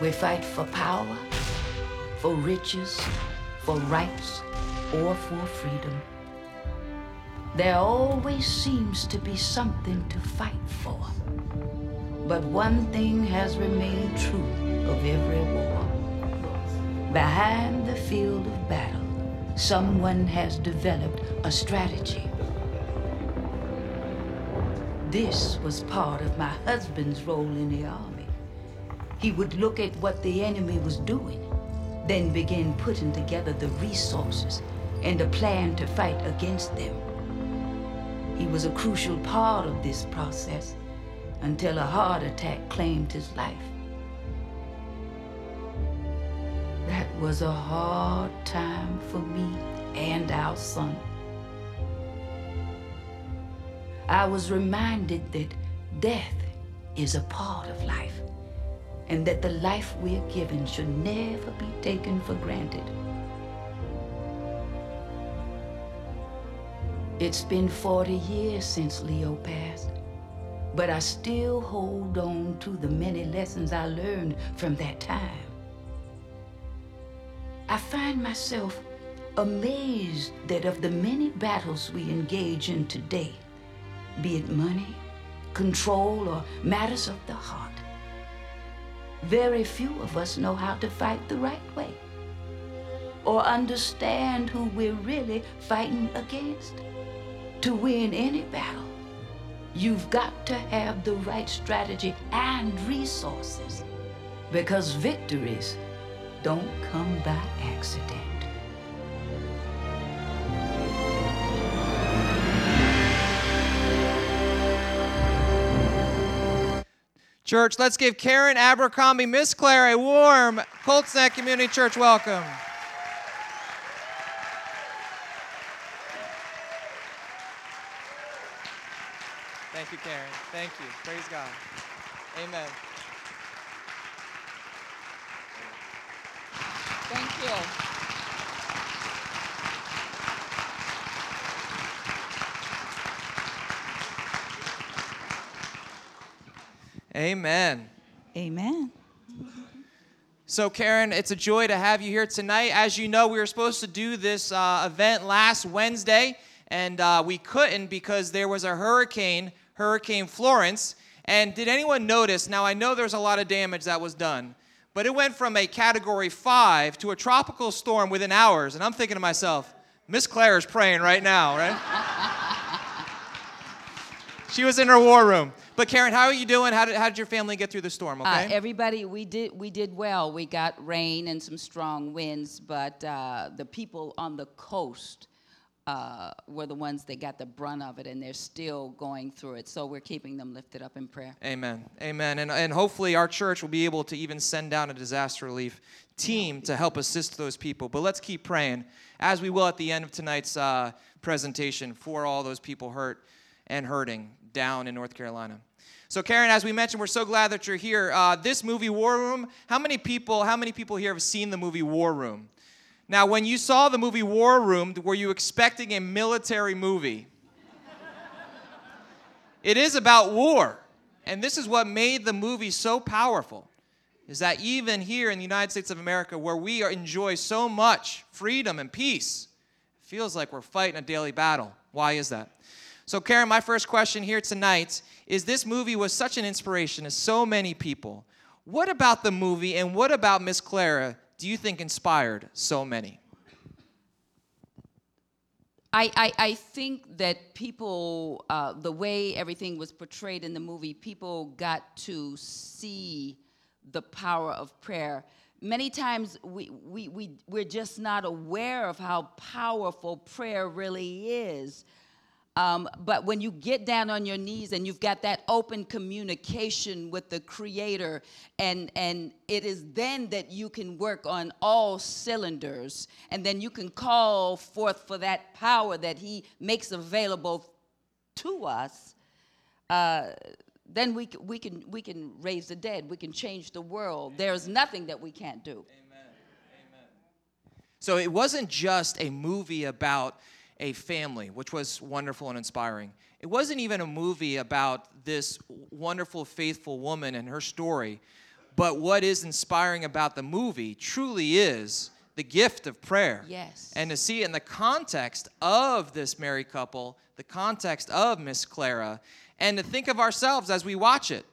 We fight for power, for riches, for rights, or for freedom. There always seems to be something to fight for. But one thing has remained true of every war. Behind the field of battle, someone has developed a strategy. This was part of my husband's role in the army. He would look at what the enemy was doing, then begin putting together the resources and a plan to fight against them. He was a crucial part of this process until a heart attack claimed his life. That was a hard time for me and our son. I was reminded that death is a part of life and that the life we're given should never be taken for granted. It's been 40 years since Leo passed, but I still hold on to the many lessons I learned from that time. I find myself amazed that of the many battles we engage in today, be it money, control, or matters of the heart, very few of us know how to fight the right way or understand who we're really fighting against. To win any battle, you've got to have the right strategy and resources because victories don't come by accident. Church, let's give Karen Abercrombie, Miss Clara, a warm Colts Neck Community Church welcome. Thank you, Karen. Thank you. Praise God. Amen. Thank you. Amen. Amen. So, Karen, it's a joy to have you here tonight. As you know, we were supposed to do this uh, event last Wednesday, and uh, we couldn't because there was a hurricane, Hurricane Florence. And did anyone notice? Now, I know there's a lot of damage that was done, but it went from a category five to a tropical storm within hours. And I'm thinking to myself, Miss Clara is praying right now, right? she was in her war room. But Karen, how are you doing? How did, how did your family get through the storm? Okay. Uh, everybody, we did we did well. We got rain and some strong winds, but uh, the people on the coast uh, were the ones that got the brunt of it, and they're still going through it. So we're keeping them lifted up in prayer. Amen. Amen. And, and hopefully our church will be able to even send down a disaster relief team to help assist those people. But let's keep praying, as we will at the end of tonight's uh, presentation, for all those people hurt and hurting down in North Carolina. So, Karen, as we mentioned, we're so glad that you're here. Uh, this movie, War Room, how many people? How many people here have seen the movie War Room? Now, when you saw the movie War Room, were you expecting a military movie? it is about war, and this is what made the movie so powerful. Is that even here in the United States of America, where we enjoy so much freedom and peace, it feels like we're fighting a daily battle. Why is that? So, Karen, my first question here tonight is this movie was such an inspiration to so many people. What about the movie and what about Miss Clara do you think inspired so many? I, I, I think that people, uh, the way everything was portrayed in the movie, people got to see the power of prayer. Many times we, we, we, we're just not aware of how powerful prayer really is. Um, but when you get down on your knees and you've got that open communication with the Creator, and, and it is then that you can work on all cylinders, and then you can call forth for that power that He makes available to us. Uh, then we, we, can, we can raise the dead, we can change the world. There's nothing that we can't do. Amen. Amen. So it wasn't just a movie about a family, which was wonderful and inspiring. It wasn't even a movie about this wonderful, faithful woman and her story, But what is inspiring about the movie truly is the gift of prayer. Yes. And to see it in the context of this married couple, the context of Miss Clara, and to think of ourselves as we watch it,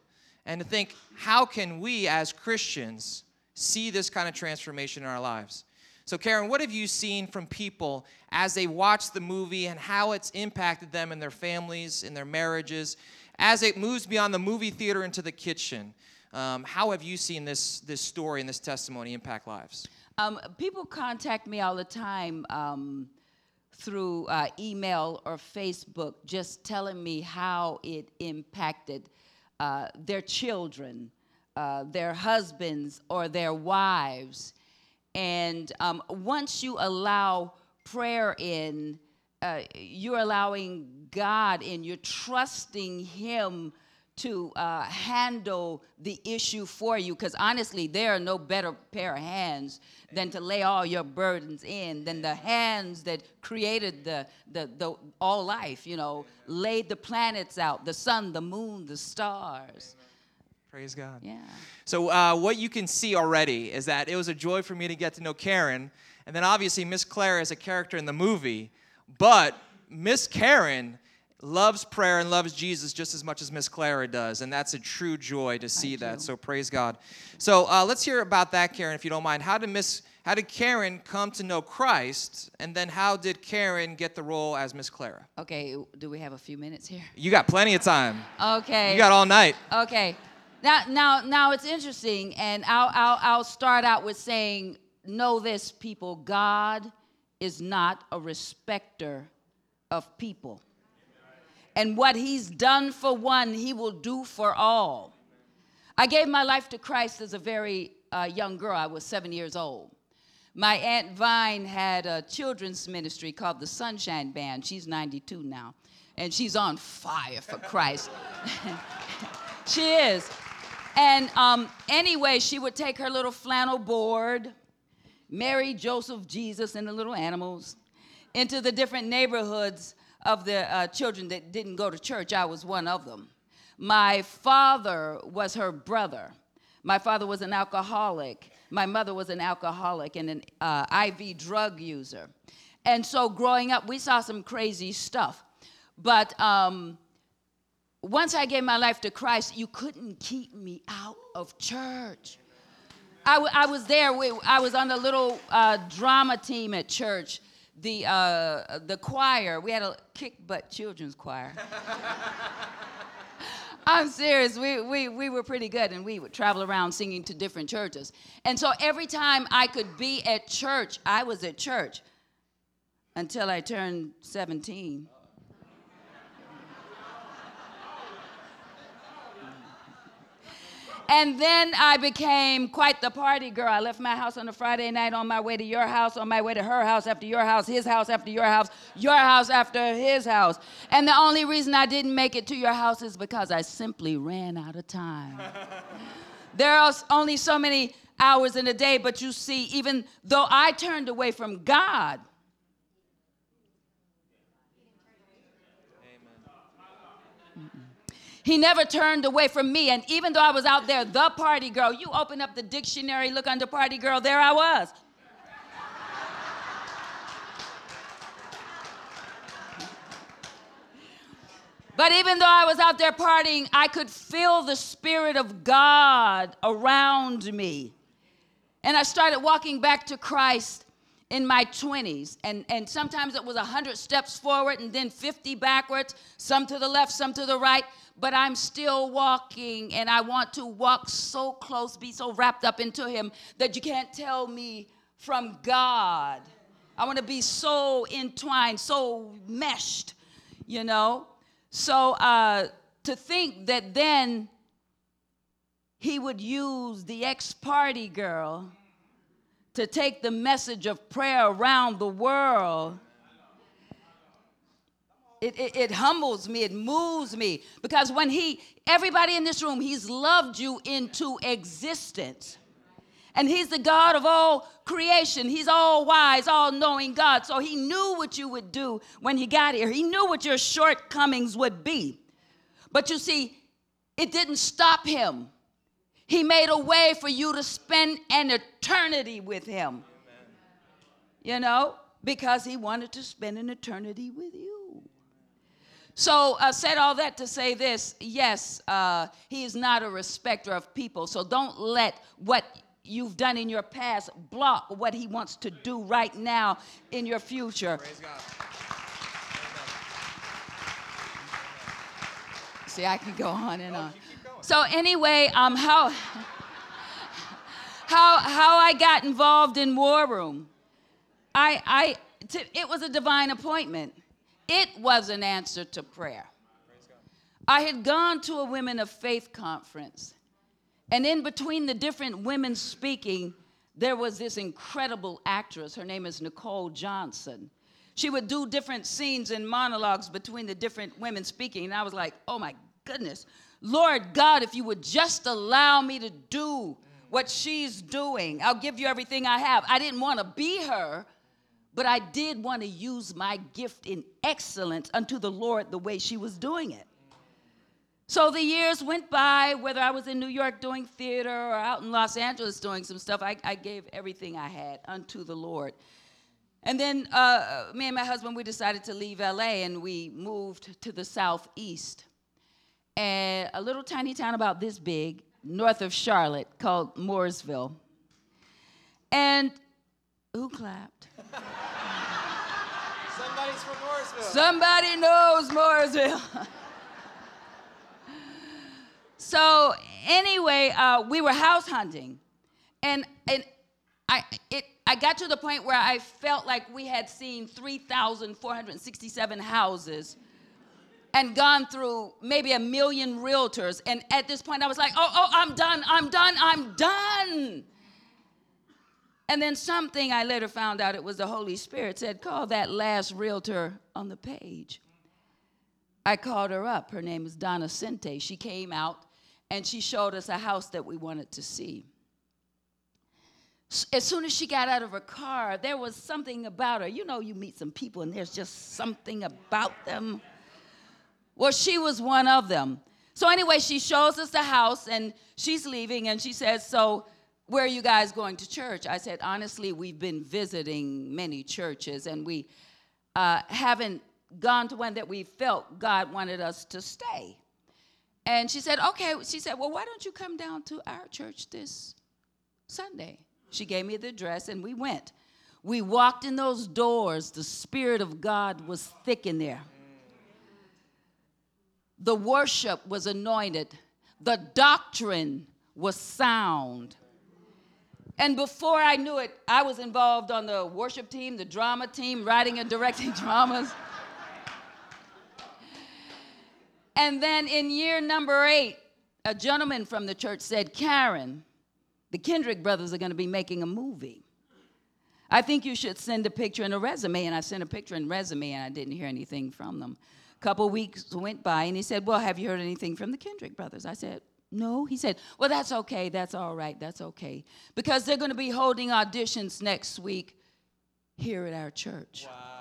and to think, how can we as Christians see this kind of transformation in our lives? So, Karen, what have you seen from people as they watch the movie and how it's impacted them and their families, in their marriages, as it moves beyond the movie theater into the kitchen? Um, how have you seen this, this story and this testimony impact lives? Um, people contact me all the time um, through uh, email or Facebook, just telling me how it impacted uh, their children, uh, their husbands, or their wives. And um, once you allow prayer in, uh, you're allowing God in, you're trusting Him to uh, handle the issue for you. Because honestly, there are no better pair of hands than to lay all your burdens in than the hands that created the, the, the all life, you know, laid the planets out, the sun, the moon, the stars. Praise God. Yeah. So, uh, what you can see already is that it was a joy for me to get to know Karen. And then, obviously, Miss Clara is a character in the movie. But Miss Karen loves prayer and loves Jesus just as much as Miss Clara does. And that's a true joy to see Thank that. you. So, praise God. So, uh, let's hear about that, Karen, if you don't mind. How did Miss how did Karen come to know Christ? And then, how did Karen get the role as Miss Clara? Okay, do we have a few minutes here? You got plenty of time. Okay. You got all night. Okay. Now, now, now it's interesting, and I'll, I'll, I'll start out with saying, know this, people. God is not a respecter of people. And what He's done for one, He will do for all. I gave my life to Christ as a very uh, young girl. I was seven years old. My Aunt Vine had a children's ministry called the Sunshine Band. She's 92 now, and she's on fire for Christ. she is. And um, anyway, she would take her little flannel board, Mary, Joseph, Jesus, and the little animals into the different neighborhoods of the uh, children that didn't go to church. I was one of them. My father was her brother. My father was an alcoholic. My mother was an alcoholic and an uh, IV drug user. And so growing up, we saw some crazy stuff. But um, once I gave my life to Christ, you couldn't keep me out of church. I, w- I was there. We, I was on the little uh, drama team at church, the, uh, the choir. We had a kick butt children's choir. I'm serious. We, we, we were pretty good, and we would travel around singing to different churches. And so every time I could be at church, I was at church until I turned 17. And then I became quite the party girl. I left my house on a Friday night on my way to your house, on my way to her house, after your house, his house, after your house, your house, after his house. And the only reason I didn't make it to your house is because I simply ran out of time. there are only so many hours in a day, but you see, even though I turned away from God, He never turned away from me. And even though I was out there, the party girl, you open up the dictionary, look under party girl, there I was. But even though I was out there partying, I could feel the Spirit of God around me. And I started walking back to Christ in my 20s. And, and sometimes it was 100 steps forward and then 50 backwards, some to the left, some to the right. But I'm still walking, and I want to walk so close, be so wrapped up into Him that you can't tell me from God. I want to be so entwined, so meshed, you know? So uh, to think that then he would use the ex party girl to take the message of prayer around the world. It, it, it, humbles me, it moves me. Because when he, everybody in this room, he's loved you into existence. And he's the God of all creation. He's all wise, all knowing God. So he knew what you would do when he got here. He knew what your shortcomings would be. But you see, it didn't stop him. He made a way for you to spend an eternity with Him. You know, because He wanted to spend an eternity with you. So, I uh, said all that to say this yes, uh, He is not a respecter of people. So, don't let what you've done in your past block what He wants to do right now in your future. See, I can go on and on. So anyway, um, how how how I got involved in War Room, I I t- it was a divine appointment. It was an answer to prayer. I had gone to a Women of Faith conference, and in between the different women speaking, there was this incredible actress. Her name is Nicole Johnson. She would do different scenes and monologues between the different women speaking, and I was like, oh my goodness, Lord God, if you would just allow me to do what she's doing, I'll give you everything I have. I didn't want to be her, but I did want to use my gift in excellence unto the Lord the way she was doing it. So the years went by, whether I was in New York doing theater or out in Los Angeles doing some stuff, I, I gave everything I had unto the Lord. And then uh, me and my husband, we decided to leave LA and we moved to the Southeast and a little tiny town about this big, north of Charlotte, called Mooresville. And who clapped? Somebody's from Mooresville. Somebody knows Mooresville. so anyway, uh, we were house hunting, and and I it I got to the point where I felt like we had seen 3,467 houses and gone through maybe a million realtors. And at this point, I was like, oh, oh, I'm done, I'm done, I'm done. And then something I later found out it was the Holy Spirit said, call that last realtor on the page. I called her up. Her name is Donna Sente. She came out and she showed us a house that we wanted to see. As soon as she got out of her car, there was something about her. You know, you meet some people and there's just something about them. Well, she was one of them. So, anyway, she shows us the house and she's leaving and she says, So, where are you guys going to church? I said, Honestly, we've been visiting many churches and we uh, haven't gone to one that we felt God wanted us to stay. And she said, Okay. She said, Well, why don't you come down to our church this Sunday? She gave me the address and we went. We walked in those doors, the Spirit of God was thick in there. The worship was anointed, the doctrine was sound. And before I knew it, I was involved on the worship team, the drama team, writing and directing dramas. And then in year number eight, a gentleman from the church said, Karen, the Kendrick brothers are going to be making a movie. I think you should send a picture and a resume. And I sent a picture and resume, and I didn't hear anything from them couple weeks went by and he said, Well, have you heard anything from the Kendrick brothers? I said, No. He said, Well, that's okay. That's all right. That's okay. Because they're going to be holding auditions next week here at our church. Wow.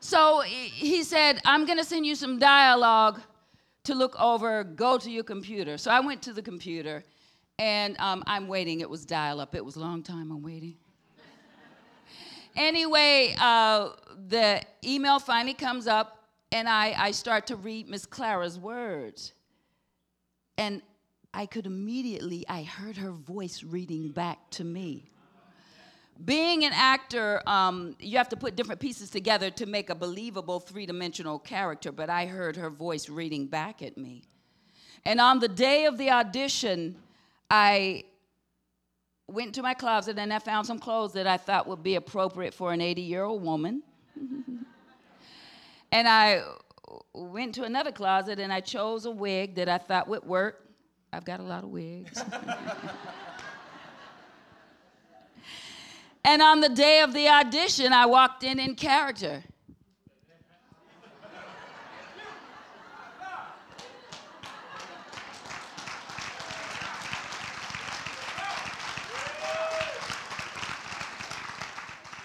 So he said, I'm going to send you some dialogue to look over. Go to your computer. So I went to the computer and um, I'm waiting. It was dial up. It was a long time. I'm waiting. anyway, uh, the email finally comes up, and I, I start to read Miss Clara's words. And I could immediately, I heard her voice reading back to me. Being an actor, um, you have to put different pieces together to make a believable three dimensional character, but I heard her voice reading back at me. And on the day of the audition, I went to my closet and I found some clothes that I thought would be appropriate for an 80 year old woman. and I went to another closet and I chose a wig that I thought would work. I've got a lot of wigs. and on the day of the audition, I walked in in character.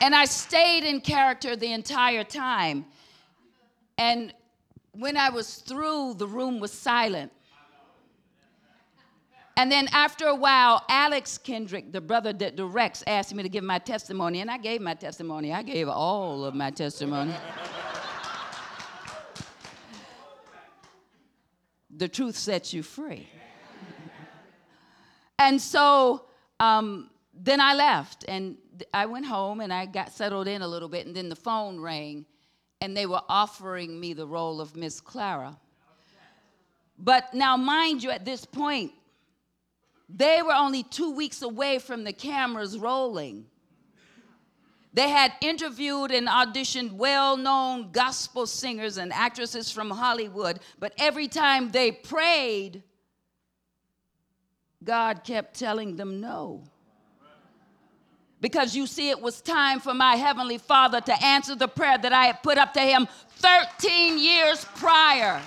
And I stayed in character the entire time. And when I was through, the room was silent. And then after a while, Alex Kendrick, the brother that directs, asked me to give my testimony, and I gave my testimony. I gave all of my testimony. the truth sets you free. and so um, then I left, and I went home and I got settled in a little bit, and then the phone rang, and they were offering me the role of Miss Clara. But now, mind you, at this point, they were only two weeks away from the cameras rolling. They had interviewed and auditioned well known gospel singers and actresses from Hollywood, but every time they prayed, God kept telling them no. Because you see, it was time for my Heavenly Father to answer the prayer that I had put up to Him 13 years prior.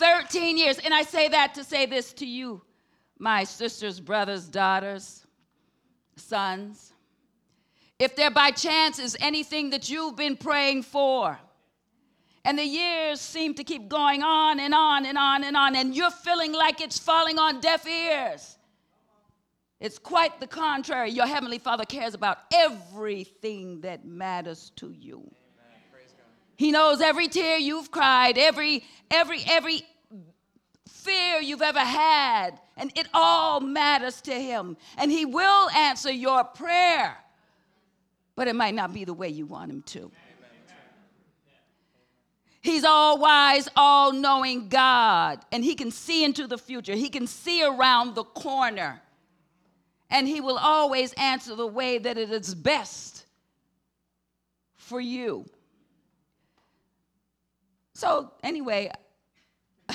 13 years. And I say that to say this to you, my sisters, brothers, daughters, sons. If there by chance is anything that you've been praying for, and the years seem to keep going on and on and on and on, and you're feeling like it's falling on deaf ears, it's quite the contrary. Your Heavenly Father cares about everything that matters to you. He knows every tear you've cried, every every every fear you've ever had, and it all matters to him. And he will answer your prayer. But it might not be the way you want him to. He's all wise, all knowing God, and He can see into the future. He can see around the corner, and He will always answer the way that it is best for you. So, anyway,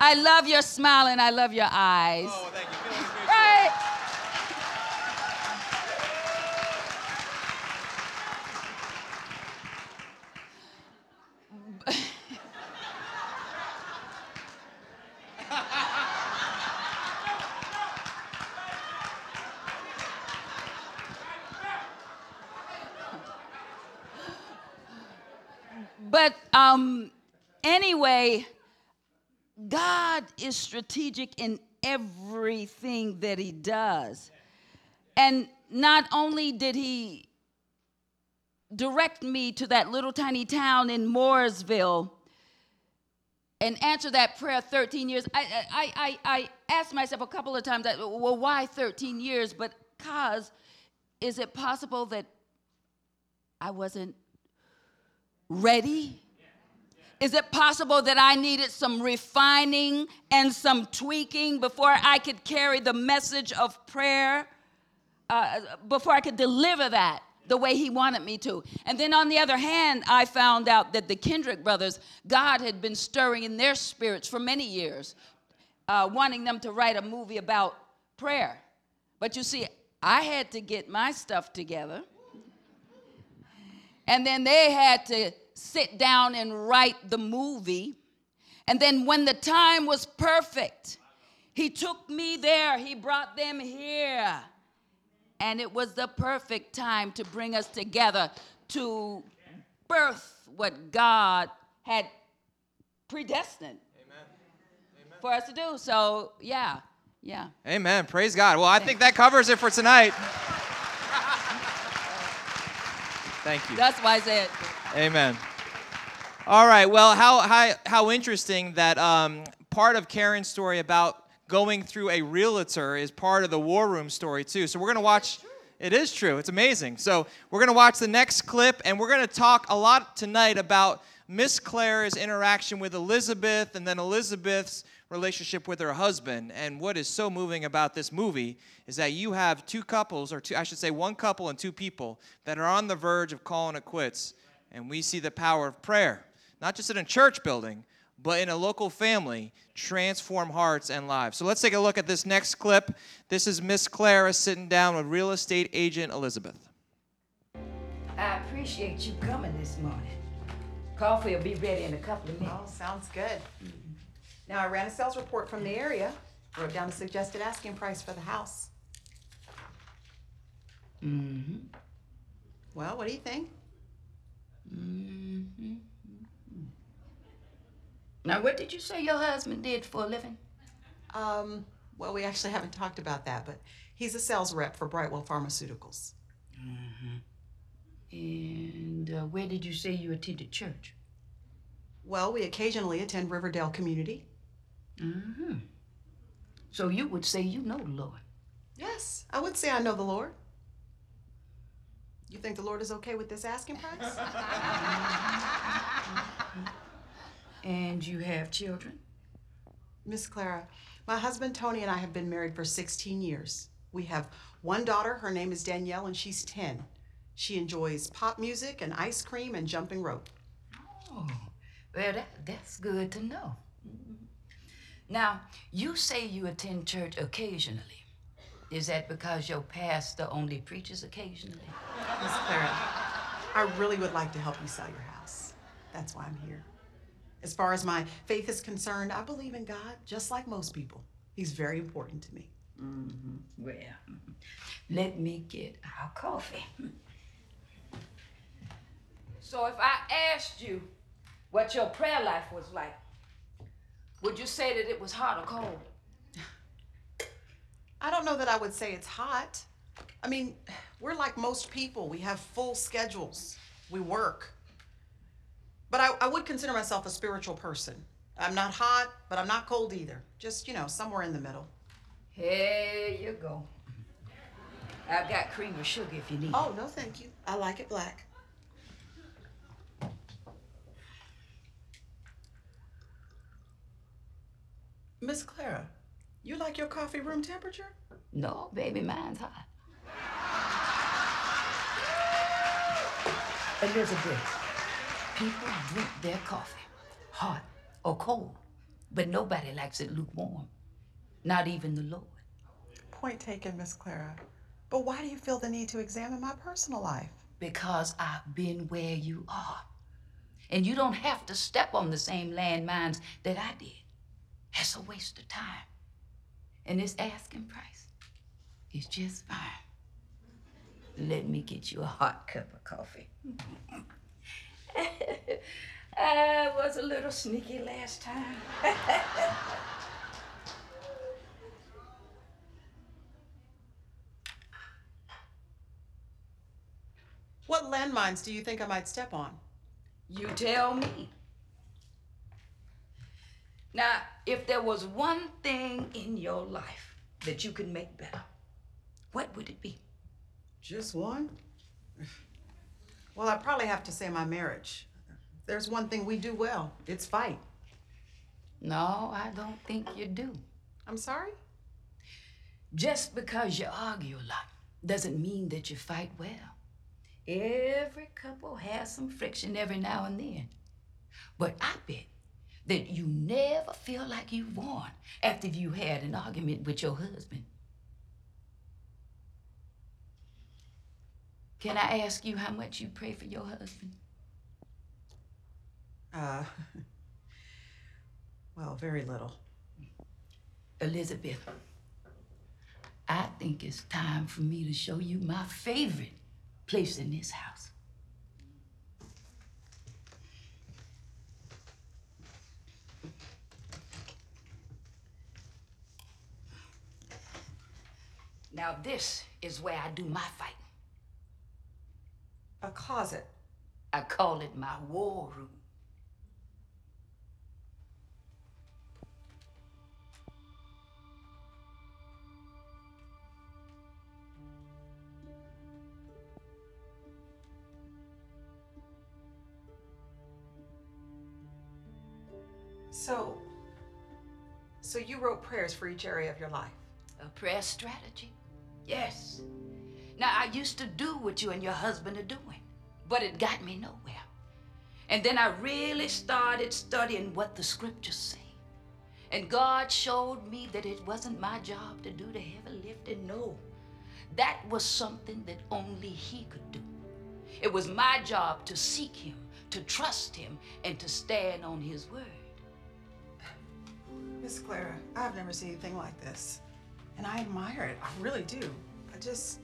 I love your smile and I love your eyes. Oh, thank you. Right? but um, anyway, God is strategic in everything that He does. And not only did He direct me to that little tiny town in Mooresville and answer that prayer 13 years, I, I, I, I asked myself a couple of times, well, why 13 years? But because, is it possible that I wasn't ready? Is it possible that I needed some refining and some tweaking before I could carry the message of prayer, uh, before I could deliver that the way He wanted me to? And then on the other hand, I found out that the Kendrick brothers, God had been stirring in their spirits for many years, uh, wanting them to write a movie about prayer. But you see, I had to get my stuff together. And then they had to sit down and write the movie. And then when the time was perfect, he took me there, he brought them here. And it was the perfect time to bring us together to birth what God had predestined Amen. Amen. for us to do. So, yeah, yeah. Amen. Praise God. Well, I think that covers it for tonight. Thank you. That's why I said. Amen. All right. Well, how how how interesting that um, part of Karen's story about going through a realtor is part of the war room story too. So we're gonna watch. It is true. It's amazing. So we're gonna watch the next clip, and we're gonna talk a lot tonight about Miss Clara's interaction with Elizabeth, and then Elizabeth's relationship with her husband. And what is so moving about this movie is that you have two couples, or two, I should say, one couple and two people that are on the verge of calling it quits. And we see the power of prayer, not just in a church building, but in a local family, transform hearts and lives. So let's take a look at this next clip. This is Miss Clara sitting down with real estate agent Elizabeth. I appreciate you coming this morning. Coffee will be ready in a couple of minutes. Oh, sounds good. Now, I ran a sales report from the area, wrote down the suggested asking price for the house. Mm-hmm. Well, what do you think? Mm-hmm. Now, what did you say your husband did for a living? Um, well, we actually haven't talked about that, but he's a sales rep for Brightwell Pharmaceuticals. Mm-hmm. And uh, where did you say you attended church? Well, we occasionally attend Riverdale Community. Mm-hmm. So you would say you know the Lord. Yes, I would say I know the Lord. You think the Lord is okay with this asking price? And you have children? Miss Clara, my husband Tony and I have been married for 16 years. We have one daughter, her name is Danielle, and she's 10. She enjoys pop music and ice cream and jumping rope. Oh, well, that, that's good to know. Now, you say you attend church occasionally. Is that because your pastor only preaches occasionally? Miss Clara, I really would like to help you sell your house. That's why I'm here. As far as my faith is concerned, I believe in God just like most people. He's very important to me. Mm-hmm. Well, let me get our coffee. So, if I asked you what your prayer life was like, would you say that it was hot or cold? I don't know that I would say it's hot. I mean, we're like most people. We have full schedules. We work. But I, I would consider myself a spiritual person. I'm not hot, but I'm not cold either. Just, you know, somewhere in the middle. Here you go. I've got cream or sugar if you need. Oh, no, thank you. I like it black. Miss Clara, you like your coffee room temperature? No, baby, mine's hot. Elizabeth, people drink their coffee hot or cold, but nobody likes it lukewarm. Not even the Lord. Point taken, Miss Clara. But why do you feel the need to examine my personal life? Because I've been where you are. And you don't have to step on the same landmines that I did. That's a waste of time. And this asking price is just fine. Let me get you a hot cup of coffee. I eh, was a little sneaky last time. What landmines do you think I might step on? You tell me. Now, if there was one thing in your life that you could make better, what would it be? Just one? Well, I probably have to say my marriage. There's one thing we do well it's fight. No, I don't think you do. I'm sorry? Just because you argue a lot doesn't mean that you fight well. Every couple has some friction every now and then. But I bet that you never feel like you've won after you had an argument with your husband. Can I ask you how much you pray for your husband? Uh, well, very little. Elizabeth, I think it's time for me to show you my favorite place in this house. Now, this is where I do my fighting. A closet. I call it my war room. So, so you wrote prayers for each area of your life. A prayer strategy? Yes. Now, I used to do what you and your husband are doing, but it got me nowhere. And then I really started studying what the scriptures say. And God showed me that it wasn't my job to do the heavy lifting. No, that was something that only He could do. It was my job to seek Him, to trust him and to stand on his word. Miss Clara, I've never seen anything like this. And I admire it. I really do. I just,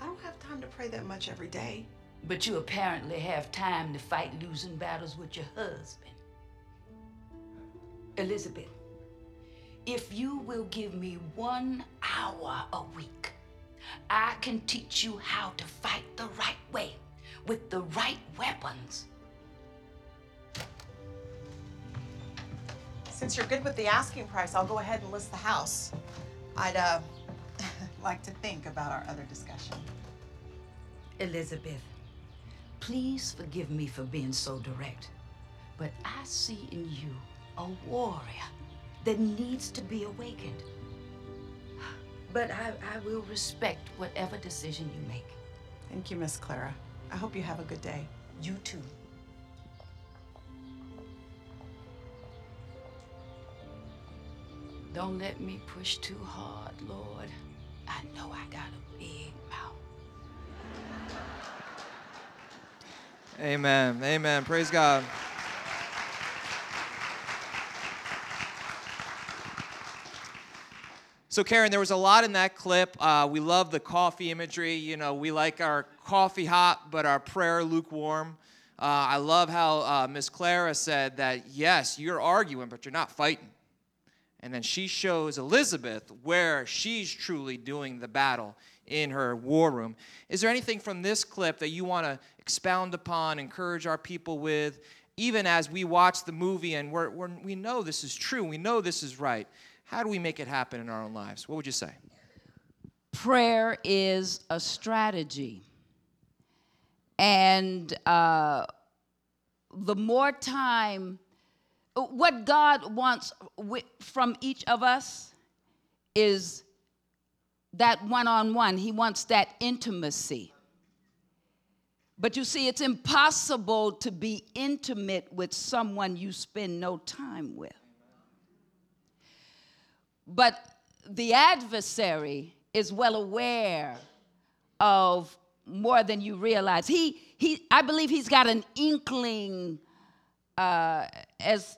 I don't have time to pray that much every day. But you apparently have time to fight losing battles with your husband. Elizabeth, if you will give me one hour a week, I can teach you how to fight the right way with the right weapons. Since you're good with the asking price, I'll go ahead and list the house. I'd uh, like to think about our other discussion. Elizabeth, please forgive me for being so direct, but I see in you a warrior that needs to be awakened. But I, I will respect whatever decision you make. Thank you, Miss Clara. I hope you have a good day. You too. Don't let me push too hard, Lord. I know I got a big mouth. Amen. Amen. Praise God. So, Karen, there was a lot in that clip. Uh, we love the coffee imagery. You know, we like our coffee hot, but our prayer lukewarm. Uh, I love how uh, Miss Clara said that, yes, you're arguing, but you're not fighting. And then she shows Elizabeth where she's truly doing the battle in her war room. Is there anything from this clip that you want to expound upon, encourage our people with, even as we watch the movie and we're, we're, we know this is true, we know this is right? How do we make it happen in our own lives? What would you say? prayer is a strategy. And uh, the more time, what God wants from each of us is that one on one. He wants that intimacy. But you see, it's impossible to be intimate with someone you spend no time with. But the adversary is well aware of more than you realize. He, he, I believe he's got an inkling uh, as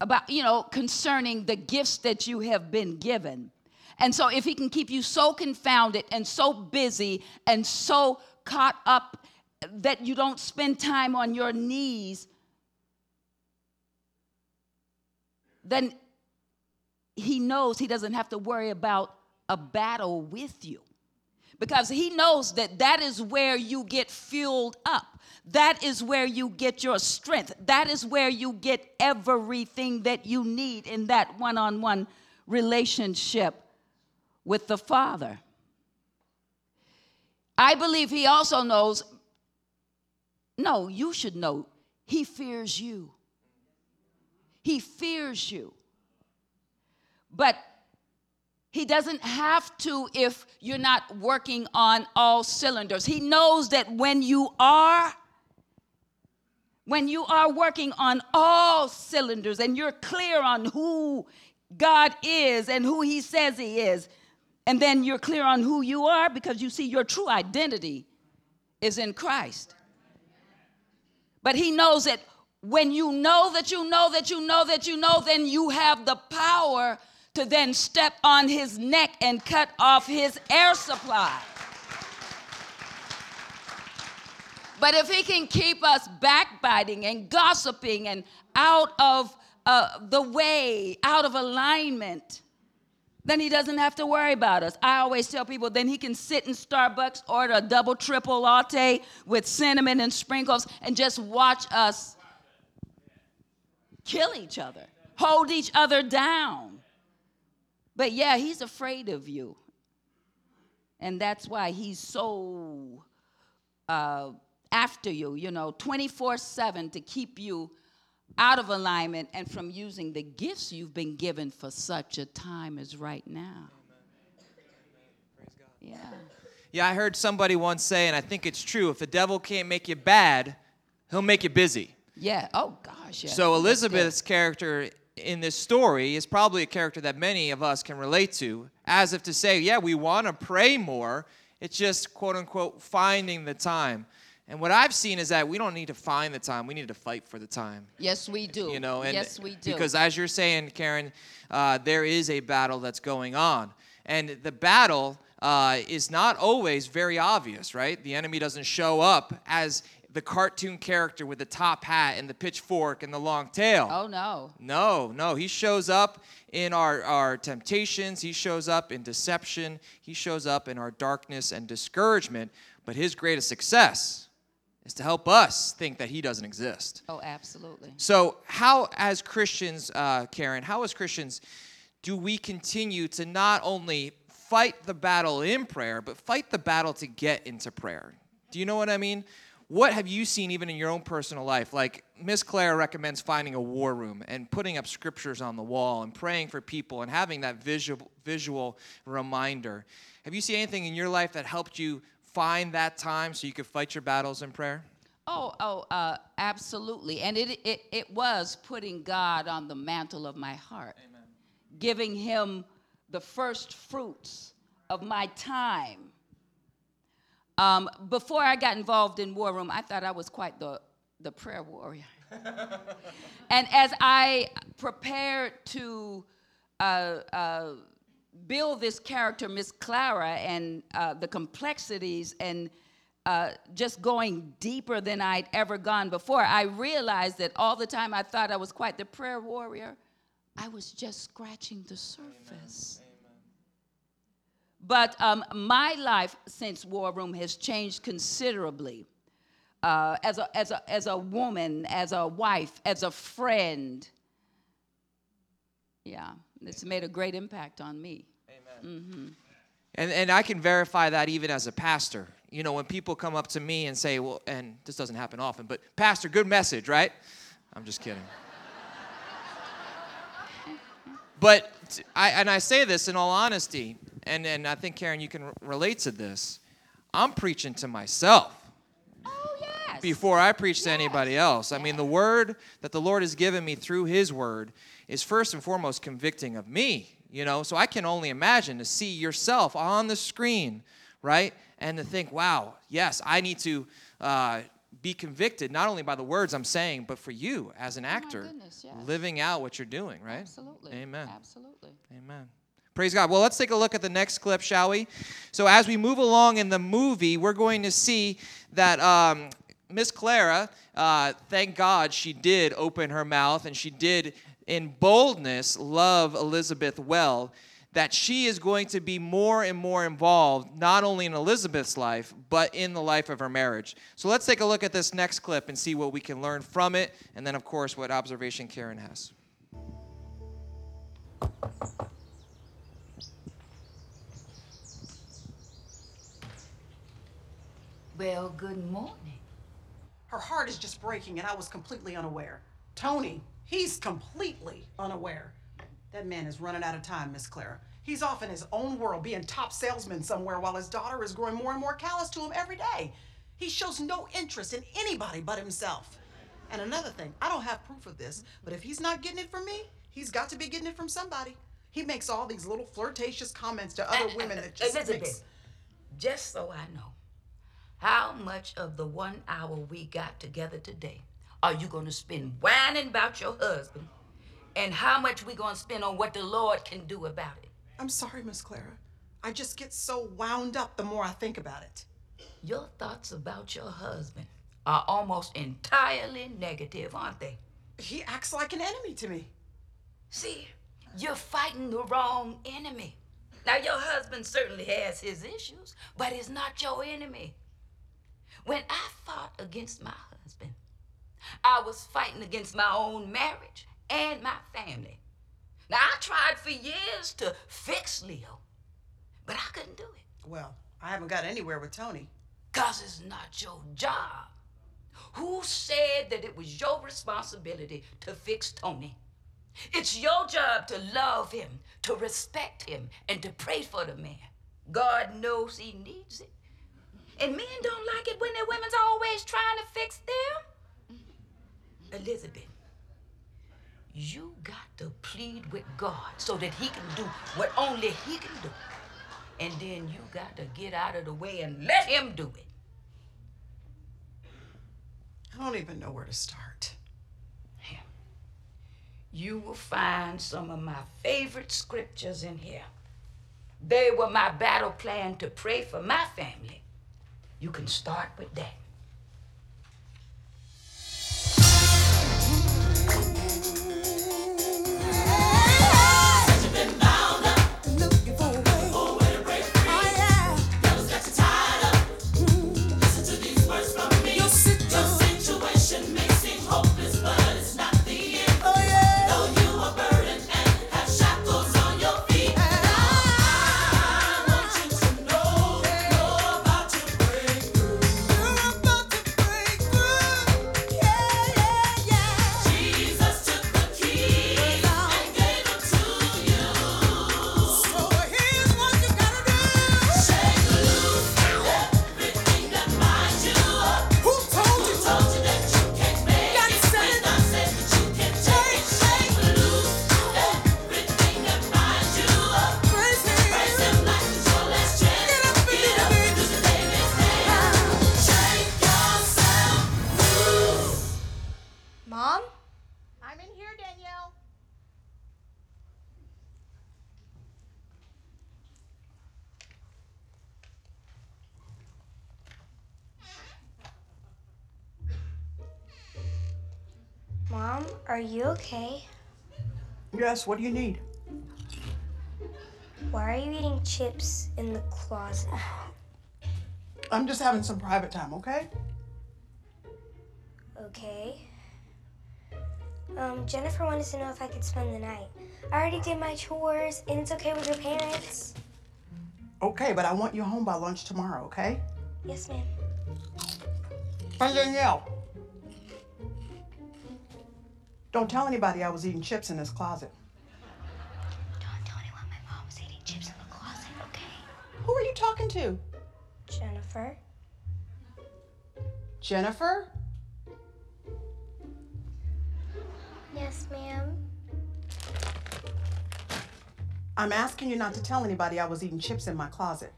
about, you know, concerning the gifts that you have been given. And so if he can keep you so confounded and so busy and so caught up that you don't spend time on your knees, then he knows he doesn't have to worry about a battle with you because he knows that that is where you get fueled up. That is where you get your strength. That is where you get everything that you need in that one on one relationship with the Father. I believe he also knows, no, you should know, he fears you. He fears you. But he doesn't have to if you're not working on all cylinders. He knows that when you are, when you are working on all cylinders and you're clear on who God is and who He says He is, and then you're clear on who you are because you see your true identity is in Christ. But He knows that when you know that you know that you know that you know, then you have the power to then step on his neck and cut off his air supply. But if he can keep us backbiting and gossiping and out of uh, the way, out of alignment, then he doesn't have to worry about us. I always tell people then he can sit in Starbucks, order a double, triple latte with cinnamon and sprinkles, and just watch us kill each other, hold each other down. But yeah, he's afraid of you. And that's why he's so uh, after you, you know, 24 7 to keep you out of alignment and from using the gifts you've been given for such a time as right now. Yeah. Yeah, I heard somebody once say, and I think it's true if the devil can't make you bad, he'll make you busy. Yeah. Oh, gosh. Yeah. So Elizabeth's character in this story is probably a character that many of us can relate to, as if to say, yeah, we want to pray more. It's just quote unquote finding the time. And what I've seen is that we don't need to find the time; we need to fight for the time. Yes, we do. You know, and yes, we do. Because as you're saying, Karen, uh, there is a battle that's going on, and the battle uh, is not always very obvious, right? The enemy doesn't show up as the cartoon character with the top hat and the pitchfork and the long tail. oh no. No, no. He shows up in our, our temptations. He shows up in deception. He shows up in our darkness and discouragement. But his greatest success is to help us think that he doesn't exist. Oh, absolutely. So, how, as Christians, uh, Karen, how, as Christians, do we continue to not only fight the battle in prayer, but fight the battle to get into prayer? Do you know what I mean? What have you seen even in your own personal life? Like Miss Clara recommends finding a war room and putting up scriptures on the wall and praying for people and having that visual visual reminder. Have you seen anything in your life that helped you find that time so you could fight your battles in prayer? Oh, oh, uh, absolutely. And it, it, it was putting God on the mantle of my heart, giving Him the first fruits of my time. Um, before I got involved in War Room, I thought I was quite the, the prayer warrior. and as I prepared to uh, uh, build this character, Miss Clara, and uh, the complexities and uh, just going deeper than I'd ever gone before, I realized that all the time I thought I was quite the prayer warrior, I was just scratching the surface. But um, my life since War Room has changed considerably. Uh, as, a, as, a, as a woman, as a wife, as a friend. Yeah, it's made a great impact on me. Amen. And, and I can verify that even as a pastor. You know, when people come up to me and say, well, and this doesn't happen often, but Pastor, good message, right? I'm just kidding. but I, and I say this in all honesty, and, and I think, Karen, you can relate to this. I'm preaching to myself Oh, yes. before I preach to anybody else. I mean, the word that the Lord has given me through His word is first and foremost convicting of me, you know. So I can only imagine to see yourself on the screen, right? And to think, wow, yes, I need to uh, be convicted not only by the words I'm saying, but for you as an actor, Oh goodness, yes. living out what you're doing, right? Absolutely. Amen. Absolutely. Amen. Praise God. Well, let's take a look at the next clip, shall we? So, as we move along in the movie, we're going to see that um, Miss Clara, uh, thank God she did open her mouth and she did, in boldness, love Elizabeth well. That she is going to be more and more involved, not only in Elizabeth's life, but in the life of her marriage. So, let's take a look at this next clip and see what we can learn from it, and then, of course, what observation Karen has. Well, good morning. Her heart is just breaking, and I was completely unaware. Tony, he's completely unaware. That man is running out of time, Miss Clara. He's off in his own world, being top salesman somewhere, while his daughter is growing more and more callous to him every day. He shows no interest in anybody but himself. And another thing, I don't have proof of this, but if he's not getting it from me, he's got to be getting it from somebody. He makes all these little flirtatious comments to other uh, women that uh, just Elizabeth, makes- just so I know, how much of the one hour we got together today are you going to spend whining about your husband? And how much we going to spend on what the Lord can do about it? I'm sorry, Miss Clara. I just get so wound up the more I think about it. Your thoughts about your husband are almost entirely negative, aren't they? He acts like an enemy to me. See, you're fighting the wrong enemy. Now, your husband certainly has his issues, but he's not your enemy. When I fought against my husband, I was fighting against my own marriage and my family. Now, I tried for years to fix Leo, but I couldn't do it. Well, I haven't got anywhere with Tony. Because it's not your job. Who said that it was your responsibility to fix Tony? It's your job to love him, to respect him, and to pray for the man. God knows he needs it. And men don't like it when their women's always trying to fix them. Elizabeth, you got to plead with God so that he can do what only he can do. And then you got to get out of the way and let him do it. I don't even know where to start. You will find some of my favorite scriptures in here. They were my battle plan to pray for my family. You can start with that. You okay? Yes, what do you need? Why are you eating chips in the closet? I'm just having some private time, okay? Okay. Um, Jennifer wanted to know if I could spend the night. I already did my chores, and it's okay with your parents. Okay, but I want you home by lunch tomorrow, okay? Yes, ma'am. And Danielle. Don't tell anybody I was eating chips in this closet. Don't tell anyone my mom was eating chips in the closet, okay? Who are you talking to? Jennifer? Jennifer? Yes, ma'am. I'm asking you not to tell anybody I was eating chips in my closet.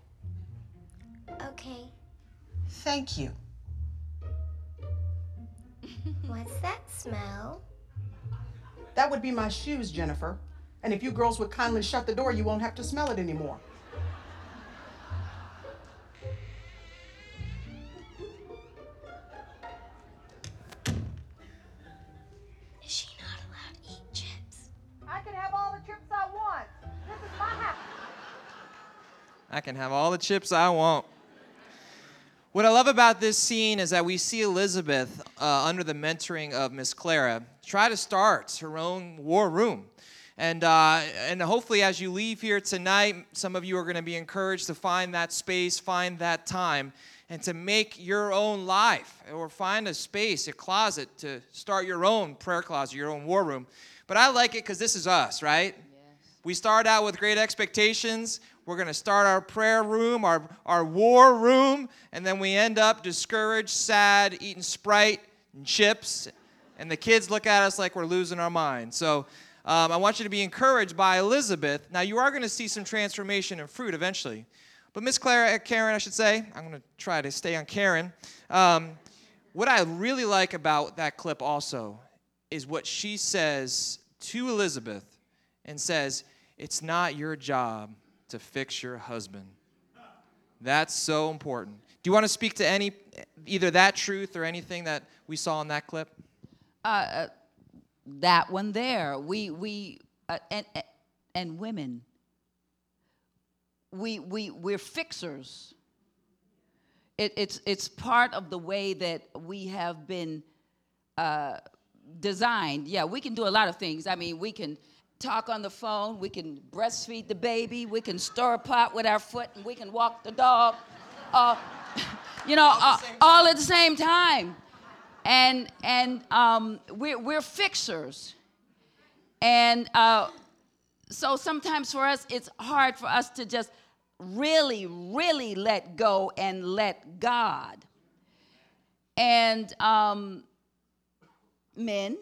Okay. Thank you. What's that smell? That would be my shoes, Jennifer. And if you girls would kindly shut the door, you won't have to smell it anymore. Is she not allowed to eat chips? I can have all the chips I want. This is my house. I can have all the chips I want. What I love about this scene is that we see Elizabeth, uh, under the mentoring of Miss Clara, try to start her own war room. And, uh, and hopefully, as you leave here tonight, some of you are going to be encouraged to find that space, find that time, and to make your own life or find a space, a closet to start your own prayer closet, your own war room. But I like it because this is us, right? We start out with great expectations. We're going to start our prayer room, our, our war room, and then we end up discouraged, sad, eating Sprite and chips, and the kids look at us like we're losing our mind. So um, I want you to be encouraged by Elizabeth. Now, you are going to see some transformation and fruit eventually. But Miss Clara, Karen, I should say, I'm going to try to stay on Karen. Um, what I really like about that clip also is what she says to Elizabeth and says, It's not your job to fix your husband. That's so important. Do you want to speak to any, either that truth or anything that we saw in that clip? That one there. We we uh, and and women. We we we're fixers. It, it's it's part of the way that we have been uh, designed. Yeah, we can do a lot of things. I mean, we can talk on the phone. We can breastfeed the baby. We can stir a pot with our foot, and we can walk the dog. Uh, you know, uh, all at the same time and and um, we're, we're fixers. And uh, so sometimes for us it's hard for us to just really really let go and let god. And um, men.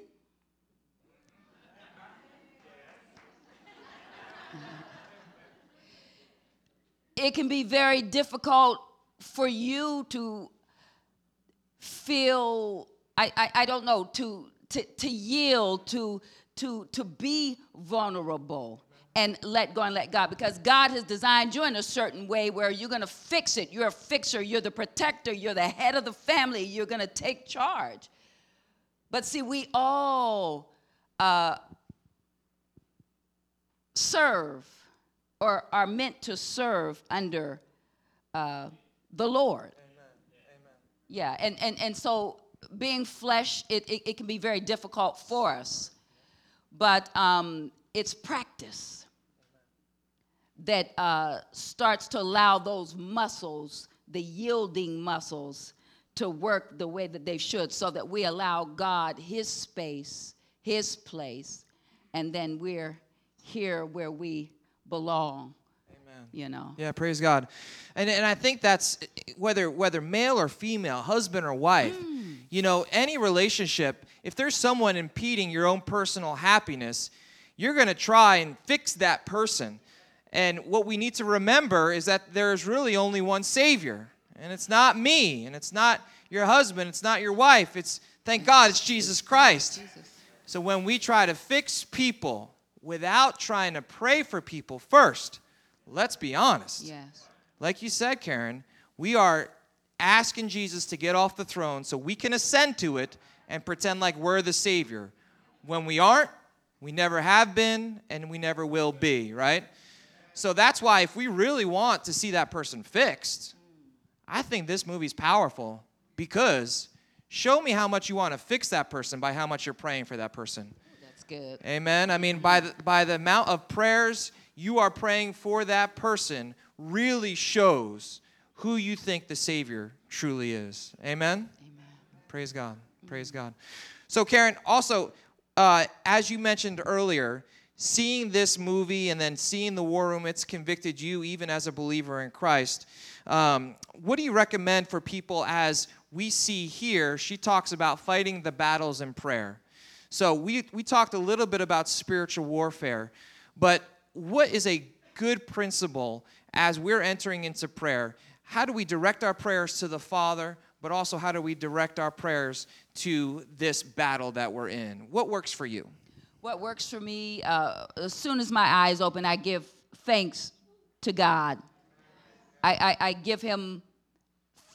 It can be very difficult for you to feel I, I, I don't know, to, to, to yield, to, to, to be vulnerable and let go and let God because God has designed you in a certain way where you're going to fix it. You're a fixer, you're the protector, you're the head of the family, you're going to take charge. But see, we all uh, serve or are meant to serve under uh, the Lord. Yeah, and, and, and so being flesh, it, it, it can be very difficult for us. But um, it's practice that uh, starts to allow those muscles, the yielding muscles, to work the way that they should so that we allow God his space, his place, and then we're here where we belong. Amen. You know. Yeah, praise God. And and I think that's whether whether male or female, husband or wife, you know, any relationship, if there's someone impeding your own personal happiness, you're going to try and fix that person. And what we need to remember is that there's really only one savior. And it's not me, and it's not your husband, it's not your wife. It's thank God it's Jesus Christ. So when we try to fix people without trying to pray for people first, let's be honest. Yes. Like you said, Karen, we are asking Jesus to get off the throne so we can ascend to it and pretend like we're the Savior. When we aren't, we never have been and we never will be, right? So that's why if we really want to see that person fixed, I think this movie's powerful because show me how much you want to fix that person by how much you're praying for that person. That's good. Amen. I mean, by the, by the amount of prayers you are praying for that person, really shows who you think the Savior truly is. Amen. Amen. Praise God. Praise God. So, Karen, also, uh, as you mentioned earlier, seeing this movie and then seeing the War Room, it's convicted you even as a believer in Christ. Um, what do you recommend for people as we see here? She talks about fighting the battles in prayer. So, we, we talked a little bit about spiritual warfare, but what is a good principle as we're entering into prayer? How do we direct our prayers to the Father, but also how do we direct our prayers to this battle that we're in? What works for you? What works for me, uh, as soon as my eyes open, I give thanks to God. I, I, I give Him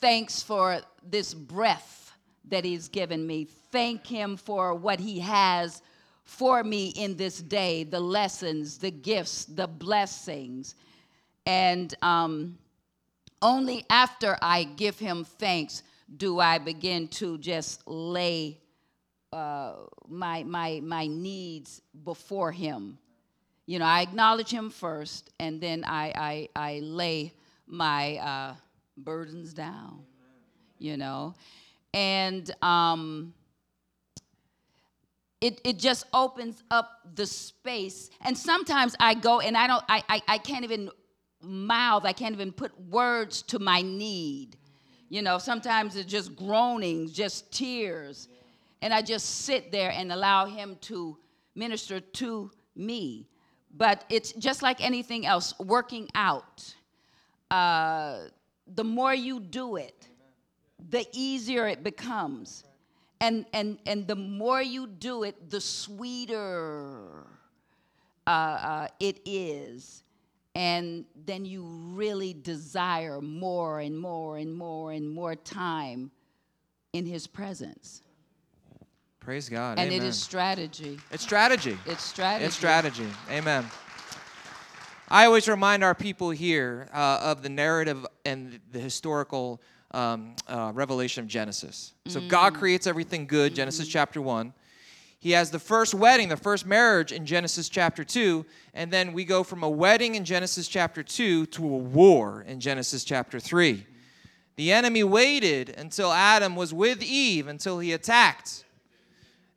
thanks for this breath that He's given me. Thank Him for what He has for me in this day the lessons, the gifts, the blessings. And um, only after I give Him thanks do I begin to just lay uh, my, my, my needs before him. You know, I acknowledge him first, and then I, I, I lay my uh, burdens down, you know. And um, it, it just opens up the space. And sometimes I go and I don't, I, I, I can't even mouth, I can't even put words to my need. You know, sometimes it's just groanings, just tears and I just sit there and allow Him to minister to me. But it's just like anything else, working out. Uh, the more you do it, the easier it becomes. And, and, and the more you do it, the sweeter uh, uh, it is. And then you really desire more and more and more and more time in His presence. Praise God. And Amen. it is strategy. It's strategy. It's strategy. It's strategy. Amen. I always remind our people here uh, of the narrative and the historical um, uh, revelation of Genesis. So God creates everything good, Genesis chapter 1. He has the first wedding, the first marriage in Genesis chapter 2, and then we go from a wedding in Genesis chapter 2 to a war in Genesis chapter 3. The enemy waited until Adam was with Eve until he attacked.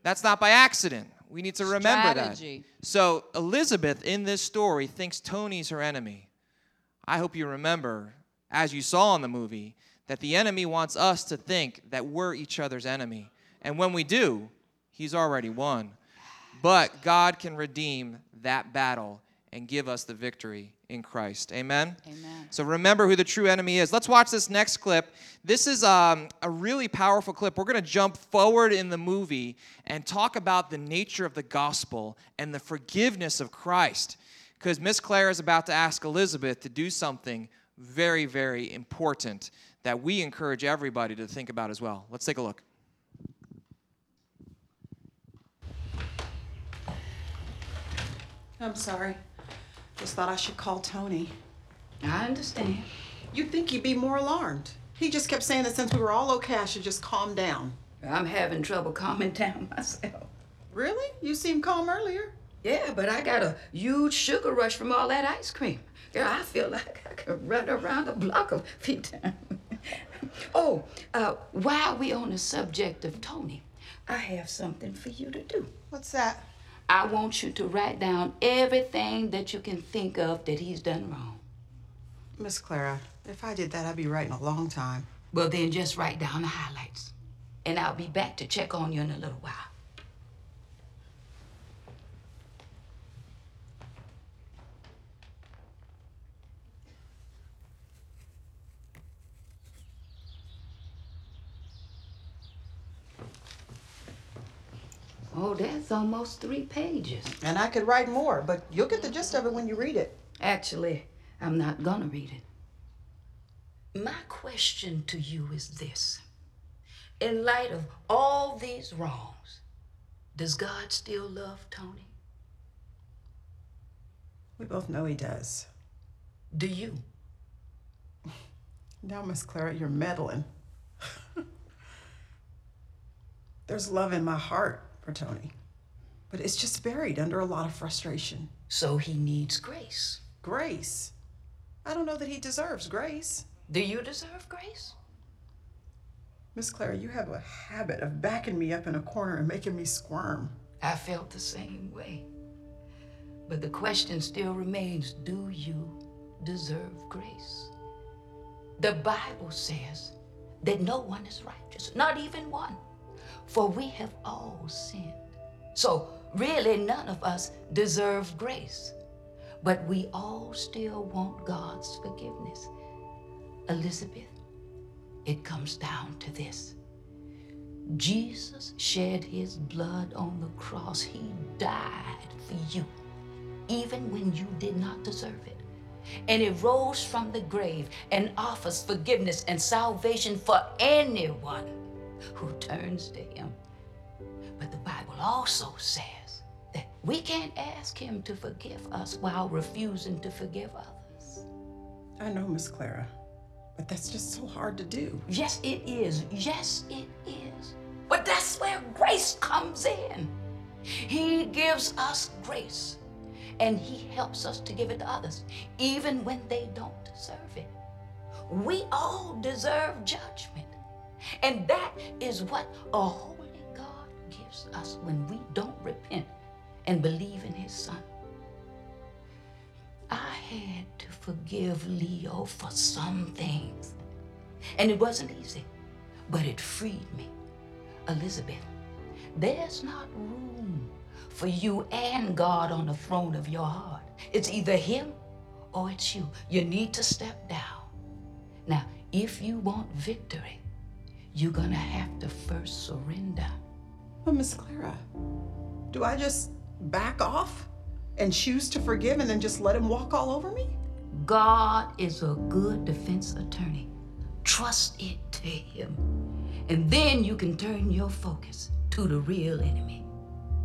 That's not by accident. We need to remember Strategy. that. So Elizabeth in this story thinks Tony's her enemy. I hope you remember, as you saw in the movie, that the enemy wants us to think that we're each other's enemy. And when we do, he's already won. But God can redeem that battle and give us the victory in Christ. Amen? Amen. So remember who the true enemy is. Let's watch this next clip. This is um, a really powerful clip. We're going to jump forward in the movie and talk about the nature of the gospel and the forgiveness of Christ. Because Miss Clara is about to ask Elizabeth to do something very, very important that we encourage everybody to think about as well. Let's take a look. I'm sorry. Just thought I should call Tony. I understand. You'd think he'd be more alarmed. He just kept saying that since we were all okay, I should just calm down. I'm having trouble calming down myself. Really? You seemed calm earlier. Yeah, but I got a huge sugar rush from all that ice cream. Girl, I feel like I could run around the block a few times. oh, uh, while we on the subject of Tony, I have something for you to do. What's that? I want you to write down everything that you can think of that he's done wrong. Miss Clara, if I did that, I'd be writing a long time. Well, then just write down the highlights. And I'll be back to check on you in a little while. Oh, that's almost three pages. And I could write more, but you'll get the gist of it when you read it. Actually, I'm not gonna read it. My question to you is this In light of all these wrongs, does God still love Tony? We both know he does. Do you? Now, Miss Clara, you're meddling. There's love in my heart for Tony, but it's just buried under a lot of frustration. So he needs grace. Grace. I don't know that he deserves grace. Do you deserve grace? Miss Clara, you have a habit of backing me up in a corner and making me squirm. I felt the same way. But the question still remains do you deserve grace? The Bible says that no one is righteous, not even one, for we have all sinned. So, really, none of us deserve grace, but we all still want God's forgiveness. Elizabeth, it comes down to this. Jesus shed his blood on the cross. He died for you, even when you did not deserve it. And he rose from the grave and offers forgiveness and salvation for anyone who turns to him. But the Bible also says that we can't ask him to forgive us while refusing to forgive others. I know, Miss Clara, but that's just so hard to do. Yes, it is. Yes, it is. But that's where grace comes in. He gives us grace, and He helps us to give it to others, even when they don't deserve it. We all deserve judgment, and that is what a holy God gives us when we don't repent and believe in His Son. I had to forgive Leo for some things. And it wasn't easy, but it freed me. Elizabeth, there's not room for you and God on the throne of your heart. It's either Him or it's you. You need to step down. Now, if you want victory, you're gonna have to first surrender. But, Miss Clara, do I just back off and choose to forgive and then just let him walk all over me? God is a good defense attorney. Trust it to Him. And then you can turn your focus to the real enemy.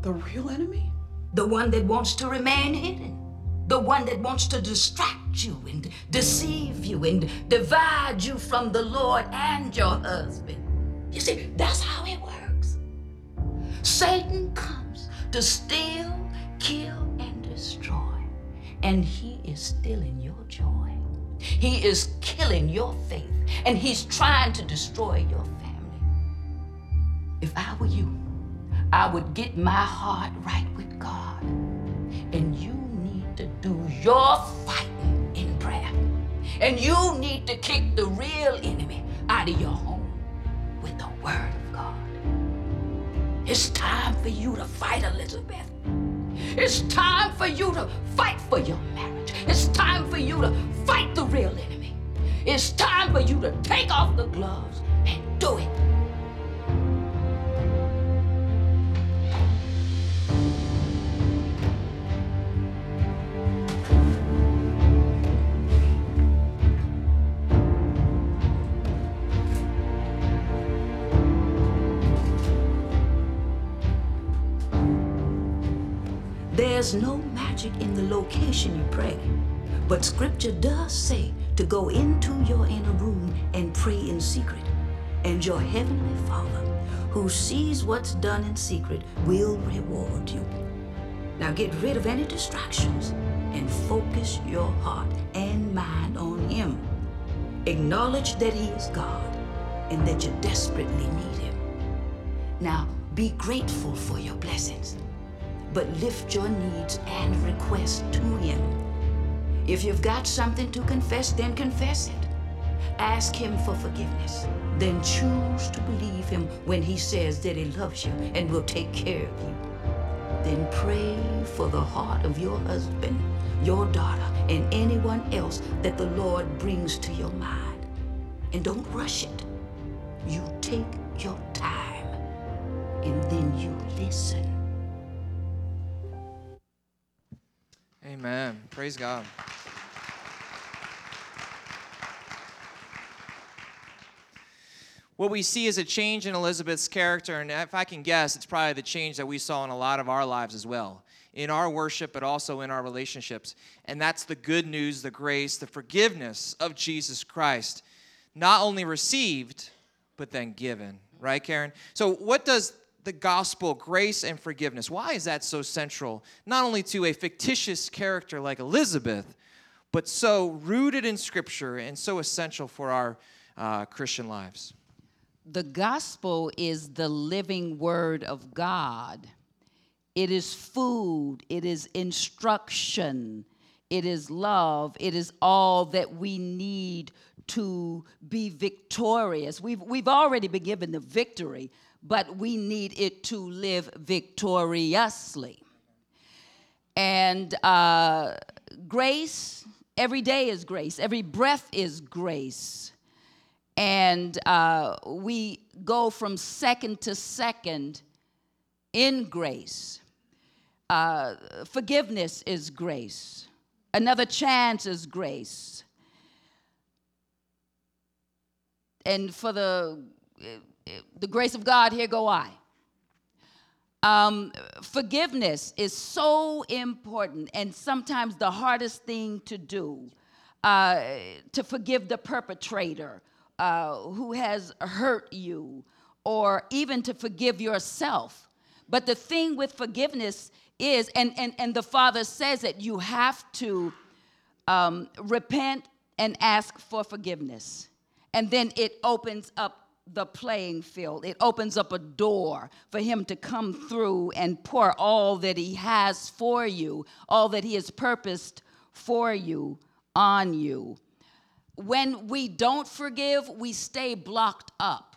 The real enemy? The one that wants to remain hidden. The one that wants to distract you and deceive you and divide you from the Lord and your husband. You see, that's how it works. Satan comes to steal, kill, and destroy. And he is stealing your joy. He is killing your faith. And he's trying to destroy your family. If I were you, I would get my heart right do your fighting in prayer. And you need to kick the real enemy out of your home with the Word of God. It's time for you to fight, Elizabeth. It's time for you to fight for your marriage. It's time for you to fight the real enemy. It's time for you to take off the gloves and do it. There's no magic in the location you pray, but scripture does say to go into your inner room and pray in secret, and your heavenly Father, who sees what's done in secret, will reward you. Now get rid of any distractions and focus your heart and mind on Him. Acknowledge that He is God and that you desperately need Him. Now be grateful for your blessings but lift your needs and requests to Him. If you've got something to confess, then confess it. Ask Him for forgiveness. Then choose to believe Him when He says that He loves you and will take care of you. Then pray for the heart of your husband, your daughter, and anyone else that the Lord brings to your mind. And don't rush it. You take your time and then you listen. Amen. Praise God. What we see is a change in Elizabeth's character, and if I can guess, it's probably the change that we saw in a lot of our lives as well, in our worship, but also in our relationships. And that's the good news, the grace, the forgiveness of Jesus Christ, not only received, but then given. Right, Karen? So, what does the gospel, grace and forgiveness. Why is that so central, not only to a fictitious character like Elizabeth, but so rooted in Scripture and so essential for our uh, Christian lives? The gospel is the living word of God. It is food, it is instruction, it is love, it is all that we need to be victorious. We've, we've already been given the victory, but we need it to live victoriously. And uh, grace, every day is grace, every breath is grace. And uh, we go from second to second in grace. Uh, forgiveness is grace. Another chance is grace. And for the the grace of God, here go I. Um, forgiveness is so important and sometimes the hardest thing to do uh, to forgive the perpetrator uh, who has hurt you or even to forgive yourself. But the thing with forgiveness is, and, and, and the Father says that you have to um, repent and ask for forgiveness. And then it opens up the playing field. It opens up a door for him to come through and pour all that he has for you, all that he has purposed for you on you. When we don't forgive, we stay blocked up.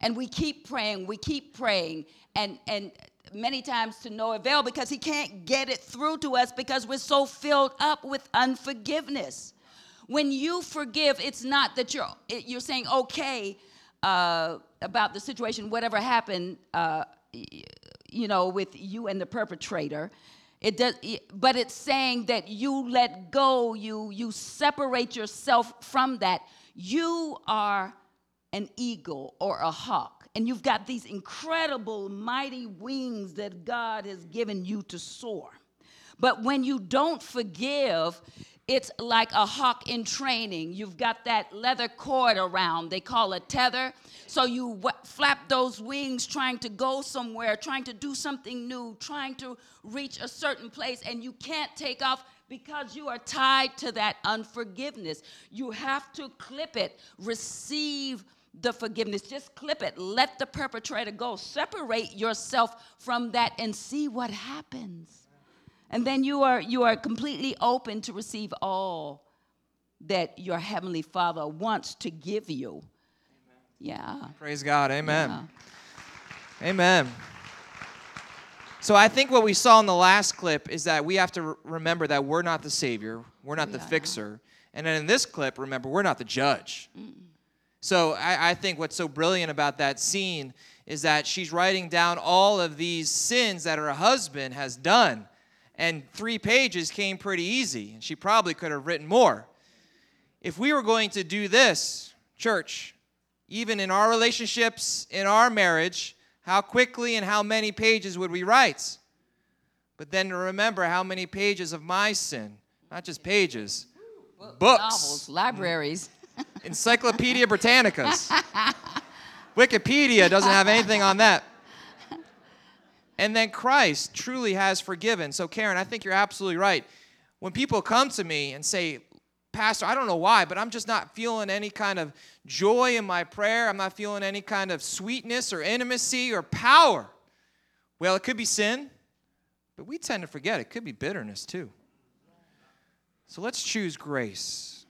And we keep praying, we keep praying, and, and many times to no avail because he can't get it through to us because we're so filled up with unforgiveness. When you forgive, it's not that you're, you're saying, okay, uh, about the situation, whatever happened, uh, you know, with you and the perpetrator. It does, but it's saying that you let go, you you separate yourself from that. You are an eagle or a hawk, and you've got these incredible, mighty wings that God has given you to soar. But when you don't forgive, it's like a hawk in training. You've got that leather cord around, they call it tether. So you w- flap those wings trying to go somewhere, trying to do something new, trying to reach a certain place, and you can't take off because you are tied to that unforgiveness. You have to clip it, receive the forgiveness. Just clip it. Let the perpetrator go. Separate yourself from that and see what happens and then you are you are completely open to receive all that your heavenly father wants to give you. Amen. yeah. Praise god. Amen. Yeah. amen. So I think what we saw in the last clip is that we have to re- remember that we're not the savior, we're not the fixer, and then in this clip, remember we're not the judge. So I, I think what's so brilliant about that scene is that she's writing down all of these sins that her husband has done, and three pages came pretty easy, and she probably could have written more. If we were going to do this, church, even in our relationships, in our marriage, how quickly and how many pages would we write? But then to remember how many pages of my sin, not just pages, books, Novels, libraries. Encyclopedia Britannicas. Wikipedia doesn't have anything on that. And then Christ truly has forgiven. So, Karen, I think you're absolutely right. When people come to me and say, Pastor, I don't know why, but I'm just not feeling any kind of joy in my prayer. I'm not feeling any kind of sweetness or intimacy or power. Well, it could be sin, but we tend to forget it could be bitterness too. So let's choose grace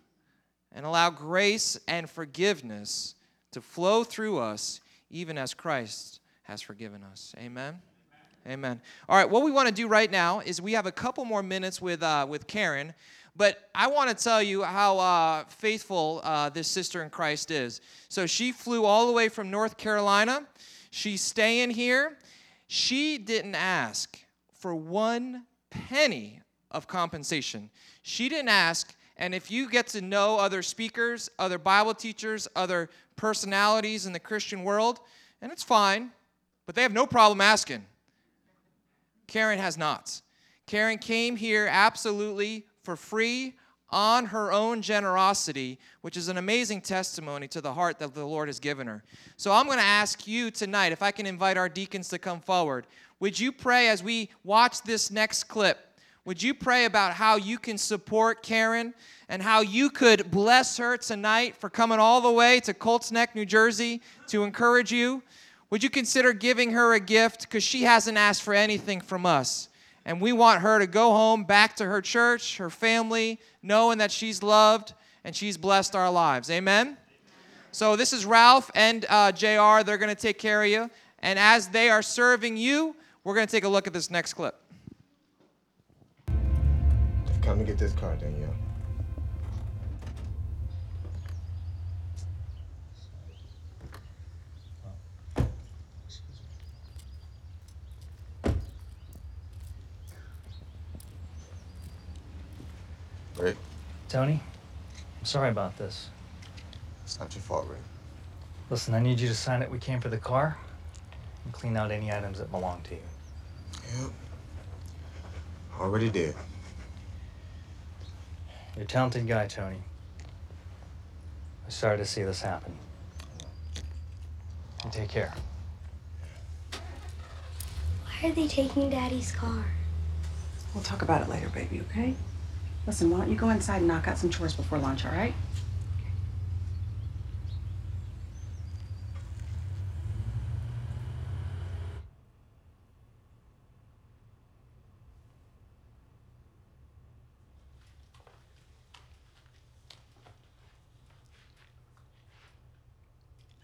and allow grace and forgiveness to flow through us, even as Christ has forgiven us. Amen. Amen. All right, what we want to do right now is we have a couple more minutes with uh, with Karen, but I want to tell you how uh, faithful uh, this sister in Christ is. So she flew all the way from North Carolina. She's staying here. She didn't ask for one penny of compensation. She didn't ask. And if you get to know other speakers, other Bible teachers, other personalities in the Christian world, and it's fine, but they have no problem asking. Karen has not. Karen came here absolutely for free on her own generosity, which is an amazing testimony to the heart that the Lord has given her. So I'm going to ask you tonight, if I can invite our deacons to come forward, would you pray as we watch this next clip? Would you pray about how you can support Karen and how you could bless her tonight for coming all the way to Colts Neck, New Jersey to encourage you? Would you consider giving her a gift because she hasn't asked for anything from us? And we want her to go home back to her church, her family, knowing that she's loved and she's blessed our lives. Amen? So this is Ralph and uh, JR. They're going to take care of you. And as they are serving you, we're going to take a look at this next clip. Come to get this car, Danielle. Rick, Tony, I'm sorry about this. it's not your fault, Rick. Listen, I need you to sign that we came for the car and clean out any items that belong to you. Yep. Already did. You're a talented guy, Tony. I'm sorry to see this happen. You take care. Why are they taking Daddy's car? We'll talk about it later, baby, okay? Listen, why don't you go inside and knock out some chores before lunch, all right?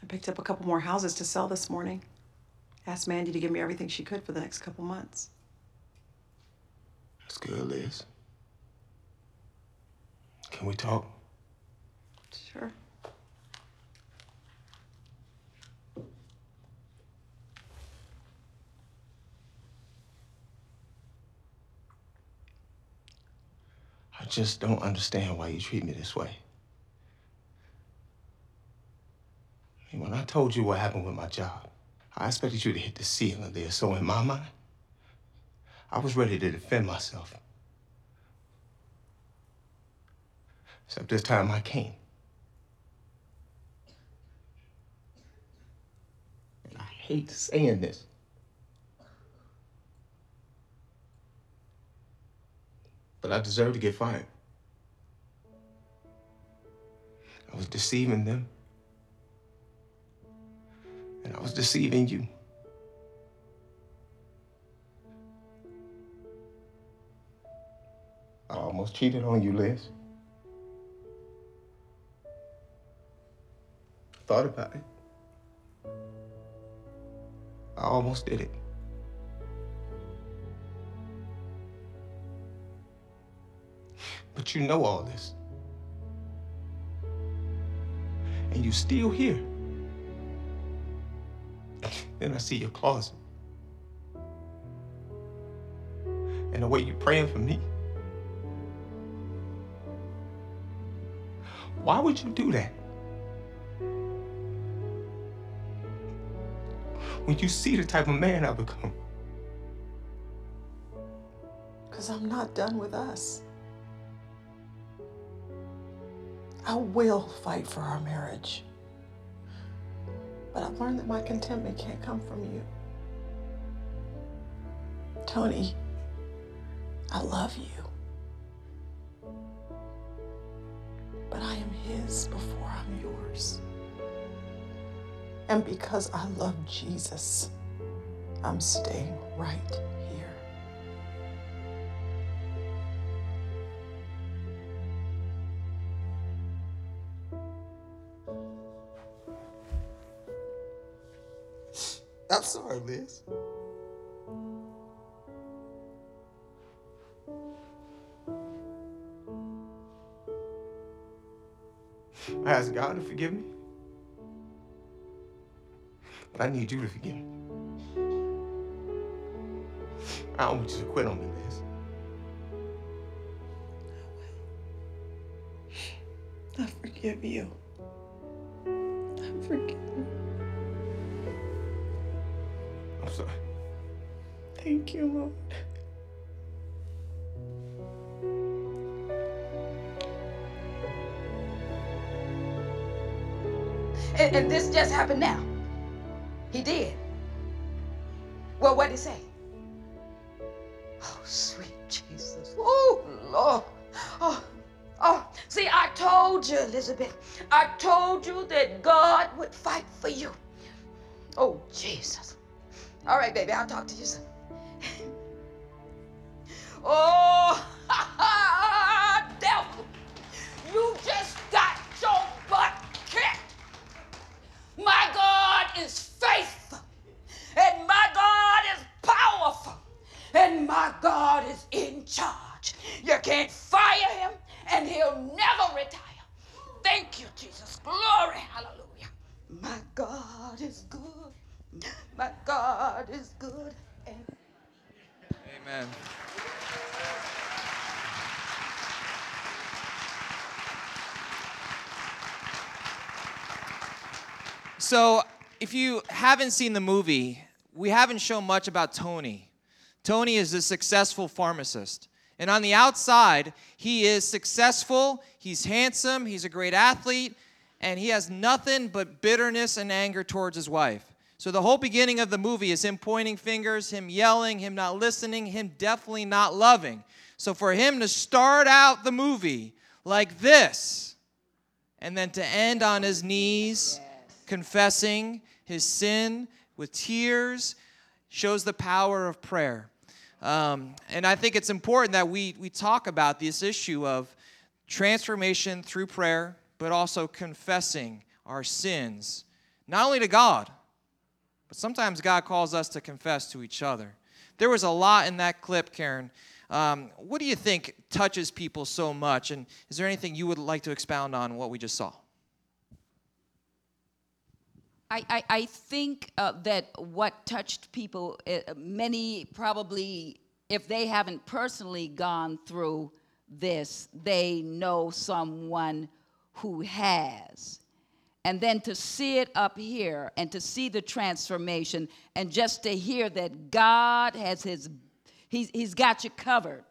I picked up a couple more houses to sell this morning. Asked Mandy to give me everything she could for the next couple months. That's good, Liz. Can we talk? Sure. I just don't understand why you treat me this way. I mean, when I told you what happened with my job, I expected you to hit the ceiling there. So in my mind, I was ready to defend myself. Except this time I can't. And I hate saying this. But I deserve to get fired. I was deceiving them. And I was deceiving you. I almost cheated on you, Liz. thought about it. I almost did it. But you know all this. And you still here. then I see your closet. And the way you're praying for me. Why would you do that? When you see the type of man I've become. Because I'm not done with us. I will fight for our marriage. But I've learned that my contentment can't come from you. Tony, I love you. But I am his before I'm yours. And because I love Jesus, I'm staying right here. I'm sorry, Liz. I God to forgive me. But I need you to forgive me. I don't want you to quit on me, Liz. I forgive you. I forgive you. I'm sorry. Thank you, Lord. And, and this just happened now. He did. Well, what did he say? Oh, sweet Jesus. Oh, Lord. Oh, oh. See, I told you, Elizabeth. I told you that God would fight for you. Oh, Jesus. All right, baby, I'll talk to you soon. oh, is faithful, and my God is powerful, and my God is in charge. You can't fire him, and he'll never retire. Thank you, Jesus. Glory, hallelujah. My God is good. My God is good. Amen. So, if you haven't seen the movie, we haven't shown much about Tony. Tony is a successful pharmacist. And on the outside, he is successful, he's handsome, he's a great athlete, and he has nothing but bitterness and anger towards his wife. So the whole beginning of the movie is him pointing fingers, him yelling, him not listening, him definitely not loving. So for him to start out the movie like this, and then to end on his knees, confessing his sin with tears, shows the power of prayer. Um, and I think it's important that we, we talk about this issue of transformation through prayer, but also confessing our sins, not only to God, but sometimes God calls us to confess to each other. There was a lot in that clip, Karen. Um, what do you think touches people so much? And is there anything you would like to expound on what we just saw? I, I, I think uh, that what touched people, uh, many probably, if they haven't personally gone through this, they know someone who has. And then to see it up here and to see the transformation and just to hear that God has his, he's, he's got you covered.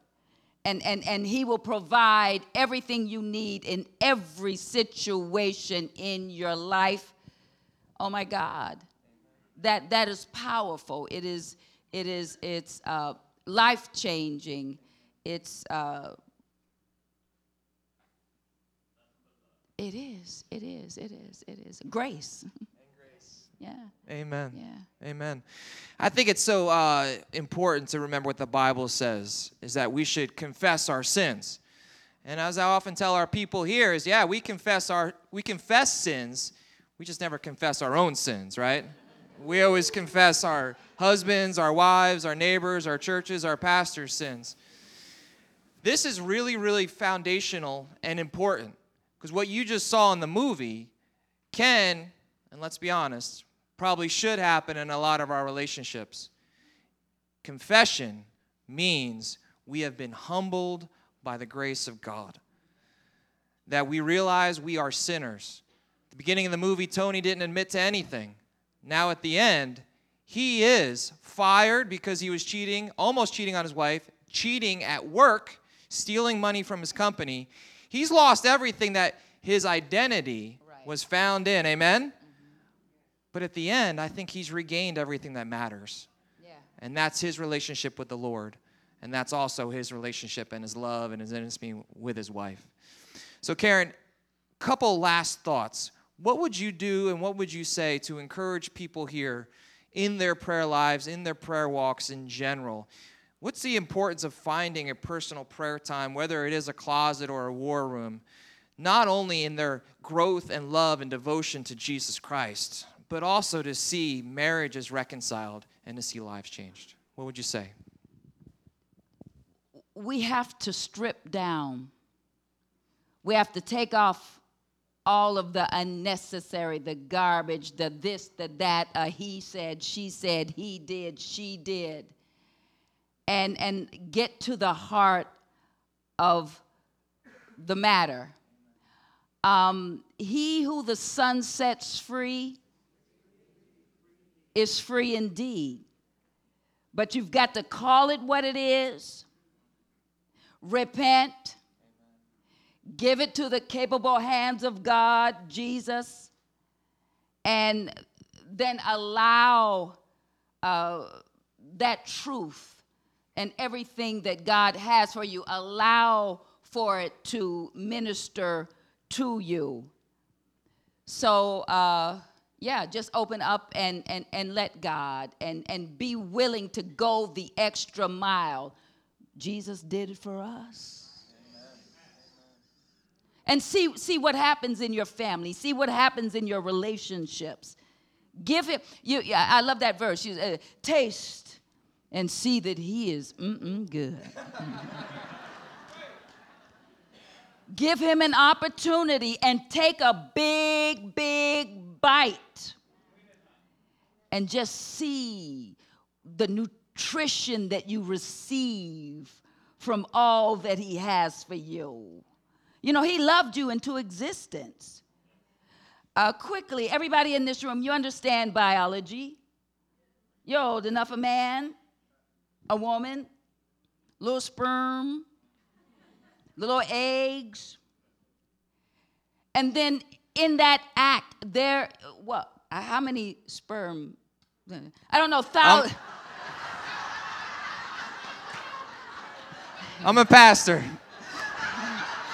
And, and, and he will provide everything you need in every situation in your life oh my god that that is powerful it is it is it's uh, life changing it's uh, it is it is it is it is grace yeah Amen. Yeah. Amen. I think it's so uh, important to remember what the Bible says is that we should confess our sins. And as I often tell our people here is yeah, we confess our we confess sins. We just never confess our own sins, right? We always confess our husbands, our wives, our neighbors, our churches, our pastors' sins. this is really, really foundational and important because what you just saw in the movie can, and let's be honest, probably should happen in a lot of our relationships. Confession means we have been humbled by the grace of God, that we realize we are sinners. The beginning of the movie, Tony didn't admit to anything. Now, at the end, he is fired because he was cheating, almost cheating on his wife, cheating at work, stealing money from his company. He's lost everything that his identity Right. was found in. Amen? But at the end, I think he's regained everything that matters. Yeah. And that's his relationship with the Lord. And that's also his relationship and his love and his intimacy with his wife. So, Karen, couple last thoughts. What would you do and what would you say to encourage people here in their prayer lives, in their prayer walks in general? What's the importance of finding a personal prayer time, whether it is a closet or a war room, not only in their growth and love and devotion to Jesus Christ, but also to see marriages reconciled and to see lives changed? What would you say? we have to strip down. We have to take off all of the unnecessary, the garbage, the this, the that, uh, he said, she said, he did, she did. And, and get to the heart of the matter. Um, he who the son sets free is free indeed. But you've got to call it what it is repent, give it to the capable hands of God, Jesus, and then allow uh, that truth and everything that God has for you, allow for it to minister to you. So, uh, yeah, just open up and, and, and let God and, and be willing to go the extra mile. Jesus did it for us. And see, see what happens in your family. See what happens in your relationships. Give him, you, yeah, I love that verse. You, uh, taste and see that he is mm-mm good. Give him an opportunity and take a big, big bite. And just see the nutrition that you receive from all that he has for you. You know, he loved you into existence. Uh, quickly, everybody in this room, you understand biology. You're old enough, a man, a woman, little sperm, little eggs. And then in that act, there, what? uh, How many sperm? I don't know, thousands. I'm a pastor.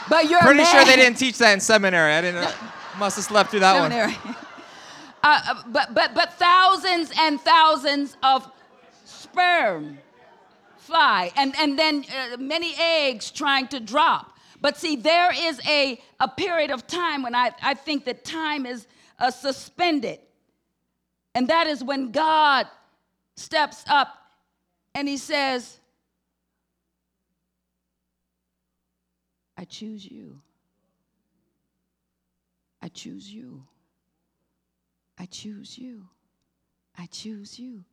But you're Pretty sure they didn't teach that in seminary. I didn't. Must have slept through that one. Seminary. Uh, uh, but, but, but thousands and thousands of sperm fly, and, and then uh, many eggs trying to drop. But see, there is a, a period of time when I, I think that time is uh, suspended. And that is when God steps up and he says, I choose you. I choose you. I choose you. I choose you.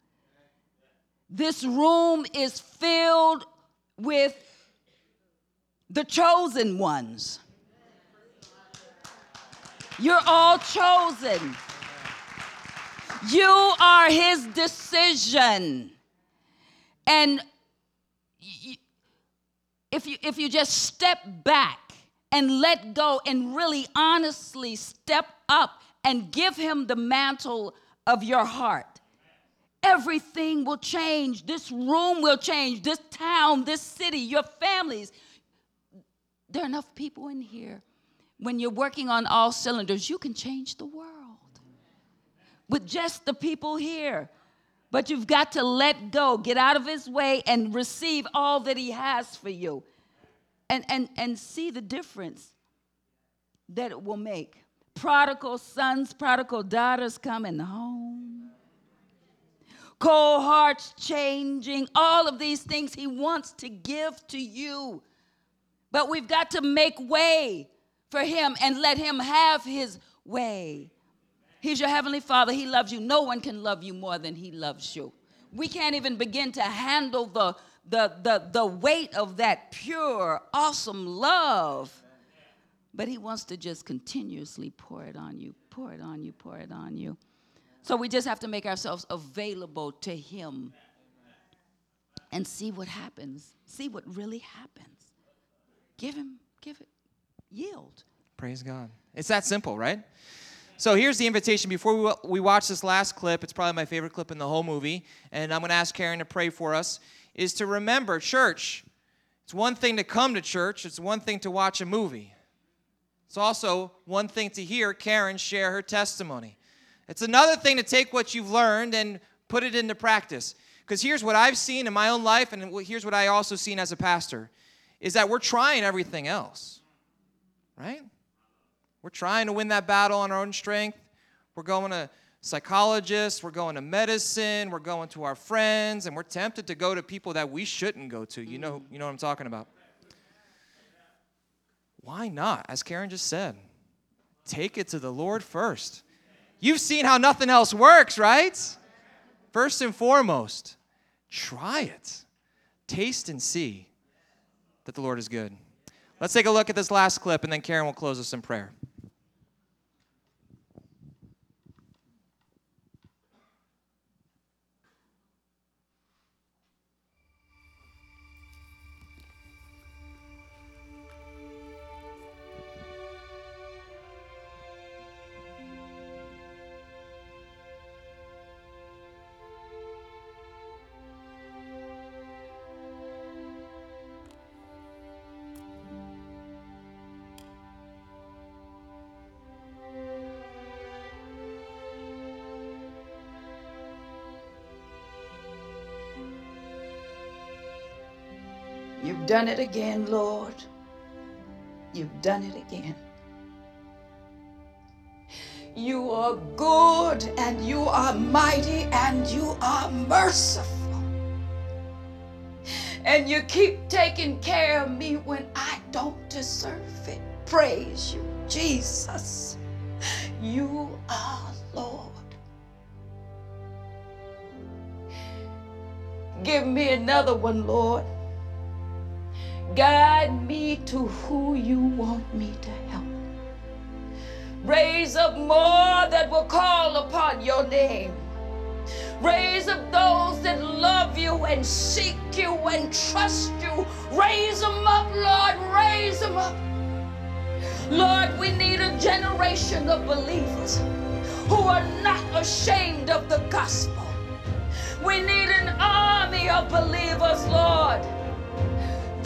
This room is filled with the chosen ones. You're all chosen. You are his decision. And if you if you just step back and let go and really honestly step up and give him the mantle of your heart. Everything will change. This room will change. This town this city your families. There are enough people in here. When you're working on all cylinders you can change the world. With just the people here but you've got to let go get out of his way and receive all that he has for you. And and and see the difference that it will make. Prodigal sons prodigal daughters coming home. Cold hearts changing all of these things he wants to give to you. But we've got to make way for him and let him have his way. He's your heavenly father. He loves you. No one can love you more than he loves you. We can't even begin to handle the, the, the, the weight of that pure, awesome love. But he wants to just continuously pour it on you, pour it on you, pour it on you. So we just have to make ourselves available to him and see what happens. See what really happens. Give him, give it, yield. Praise God. It's that simple, right? So here's the invitation. Before we, we watch this last clip, it's probably my favorite clip in the whole movie, and I'm going to ask Karen to pray for us, is to remember church. It's one thing to come to church, it's one thing to watch a movie. It's also one thing to hear Karen share her testimony. It's another thing to take what you've learned and put it into practice. Because here's what I've seen in my own life, and here's what I also seen as a pastor, is that we're trying everything else, right? We're trying to win that battle on our own strength. We're going to psychologists, we're going to medicine, we're going to our friends, and we're tempted to go to people that we shouldn't go to. You know, you know what I'm talking about. Why not? As Karen just said, take it to the Lord first. You've seen how nothing else works, right? First and foremost, try it. Taste and see that the Lord is good. Let's take a look at this last clip, and then Karen will close us in prayer. Done it again, Lord. You've done it again. You are good and you are mighty and you are merciful. And you keep taking care of me when I don't deserve it. Praise you, Jesus. You are Lord. Give me another one, Lord. Guide me to who you want me to help. Raise up more that will call upon your name. Raise up those that love you and seek you and trust you. Raise them up, Lord. Raise them up. Lord, we need a generation of believers who are not ashamed of the gospel. We need an army of believers, Lord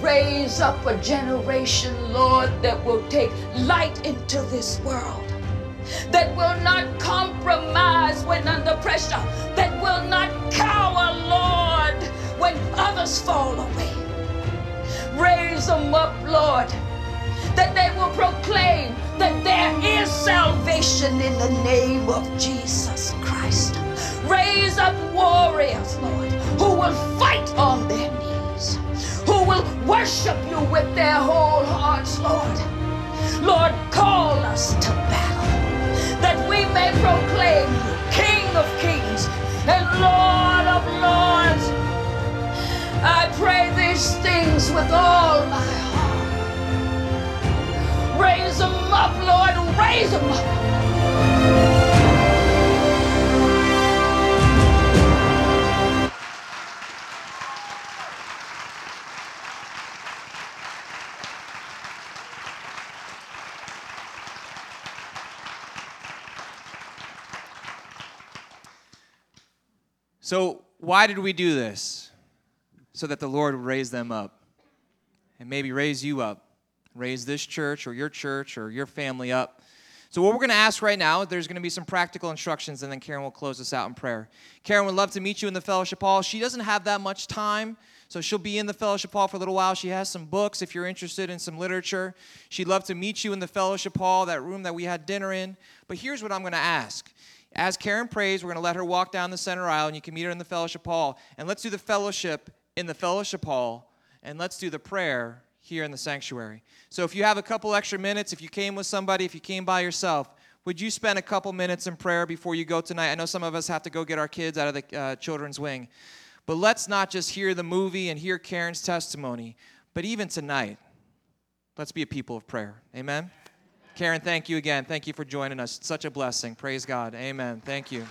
Raise up a generation, Lord, that will take light into this world, that will not compromise when under pressure, that will not cower, Lord, when others fall away. Raise them up, Lord, that they will proclaim that there is salvation in the name of Jesus Christ. Raise up warriors, Lord, who will fight on their knees, will worship you with their whole hearts, Lord. Lord, call us to battle, that we may proclaim you King of kings and Lord of lords. I pray these things with all my heart. Raise them up, Lord, raise them up. So, why did we do this? So that the Lord would raise them up and maybe raise you up, raise this church or your church or your family up. So, what we're going to ask right now, there's going to be some practical instructions, and then Karen will close us out in prayer. Karen would love to meet you in the fellowship hall. She doesn't have that much time, so she'll be in the fellowship hall for a little while. She has some books if you're interested in some literature. She'd love to meet you in the fellowship hall, that room that we had dinner in. But here's what I'm going to ask. As Karen prays, we're going to let her walk down the center aisle, and you can meet her in the fellowship hall. And let's do the fellowship in the fellowship hall, and let's do the prayer here in the sanctuary. So if you have a couple extra minutes, if you came with somebody, if you came by yourself, would you spend a couple minutes in prayer before you go tonight? I know some of us have to go get our kids out of the uh, children's wing. But let's not just hear the movie and hear Karen's testimony, but even tonight, let's be a people of prayer. Amen? Karen, thank you again. Thank you for joining us. It's such a blessing. Praise God. Amen. Thank you.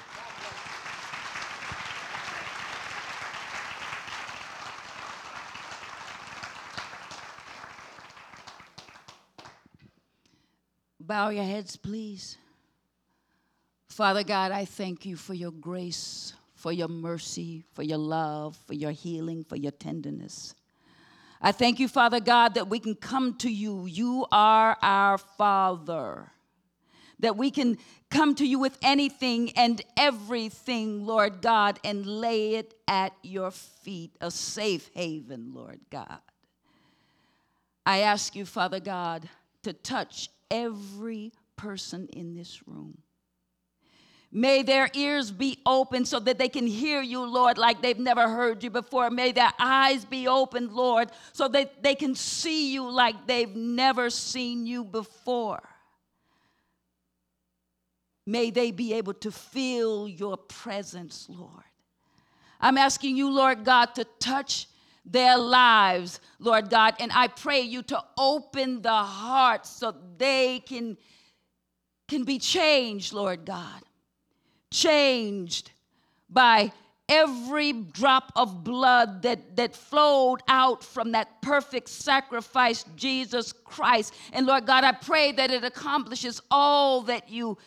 Bow your heads, please. Father God, I thank you for your grace, for your mercy, for your love, for your healing, for your tenderness. I thank you, Father God, that we can come to you. You are our Father. That we can come to you with anything and everything, Lord God, and lay it at your feet, a safe haven, Lord God. I ask you, Father God, to touch every person in this room. May their ears be open so that they can hear you, Lord, like they've never heard you before. May their eyes be open, Lord, so that they can see you like they've never seen you before. May they be able to feel your presence, Lord. I'm asking you, Lord God, to touch their lives, Lord God. And I pray you to open the hearts so they can, can be changed, Lord God. Changed by every drop of blood that, that flowed out from that perfect sacrifice, Jesus Christ. And Lord God, I pray that it accomplishes all that you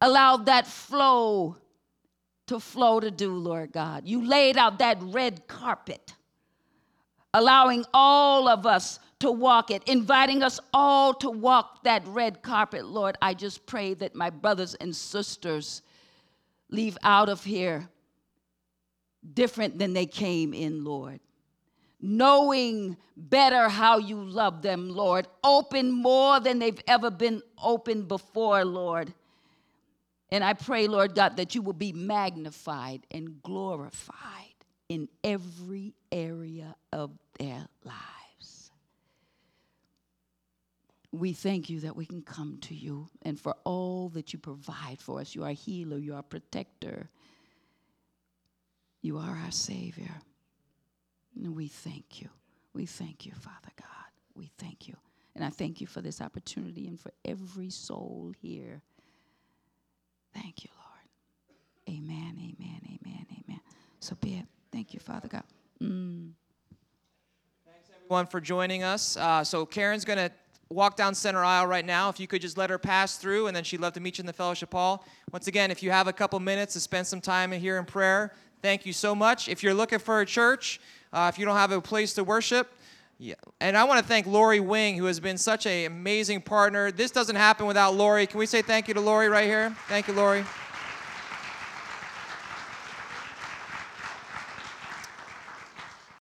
allowed that flow to flow to do, Lord God. You laid out that red carpet allowing all of us to walk it, inviting us all to walk that red carpet, Lord. I just pray that my brothers and sisters leave out of here different than they came in, Lord. Knowing better how you love them, Lord. Open more than they've ever been open before, Lord. And I pray, Lord God, that you will be magnified and glorified in every area of their lives. We thank you that we can come to you and for all that you provide for us. You are healer, you are protector, you are our Savior. And we thank you. We thank you, Father God. We thank you. And I thank you for this opportunity and for every soul here. Thank you, Lord. Amen, amen, amen, amen. So be it. Thank you, Father God. Mm. Thanks, everyone, for joining us. Uh, so, Karen's going to walk down center aisle right now. If you could just let her pass through, and then she'd love to meet you in the fellowship hall. Once again, if you have a couple minutes to spend some time here in prayer, thank you so much. If you're looking for a church, uh, if you don't have a place to worship, yeah. And I want to thank Lori Wing, who has been such an amazing partner. This doesn't happen without Lori. Can we say thank you to Lori right here? Thank you, Lori.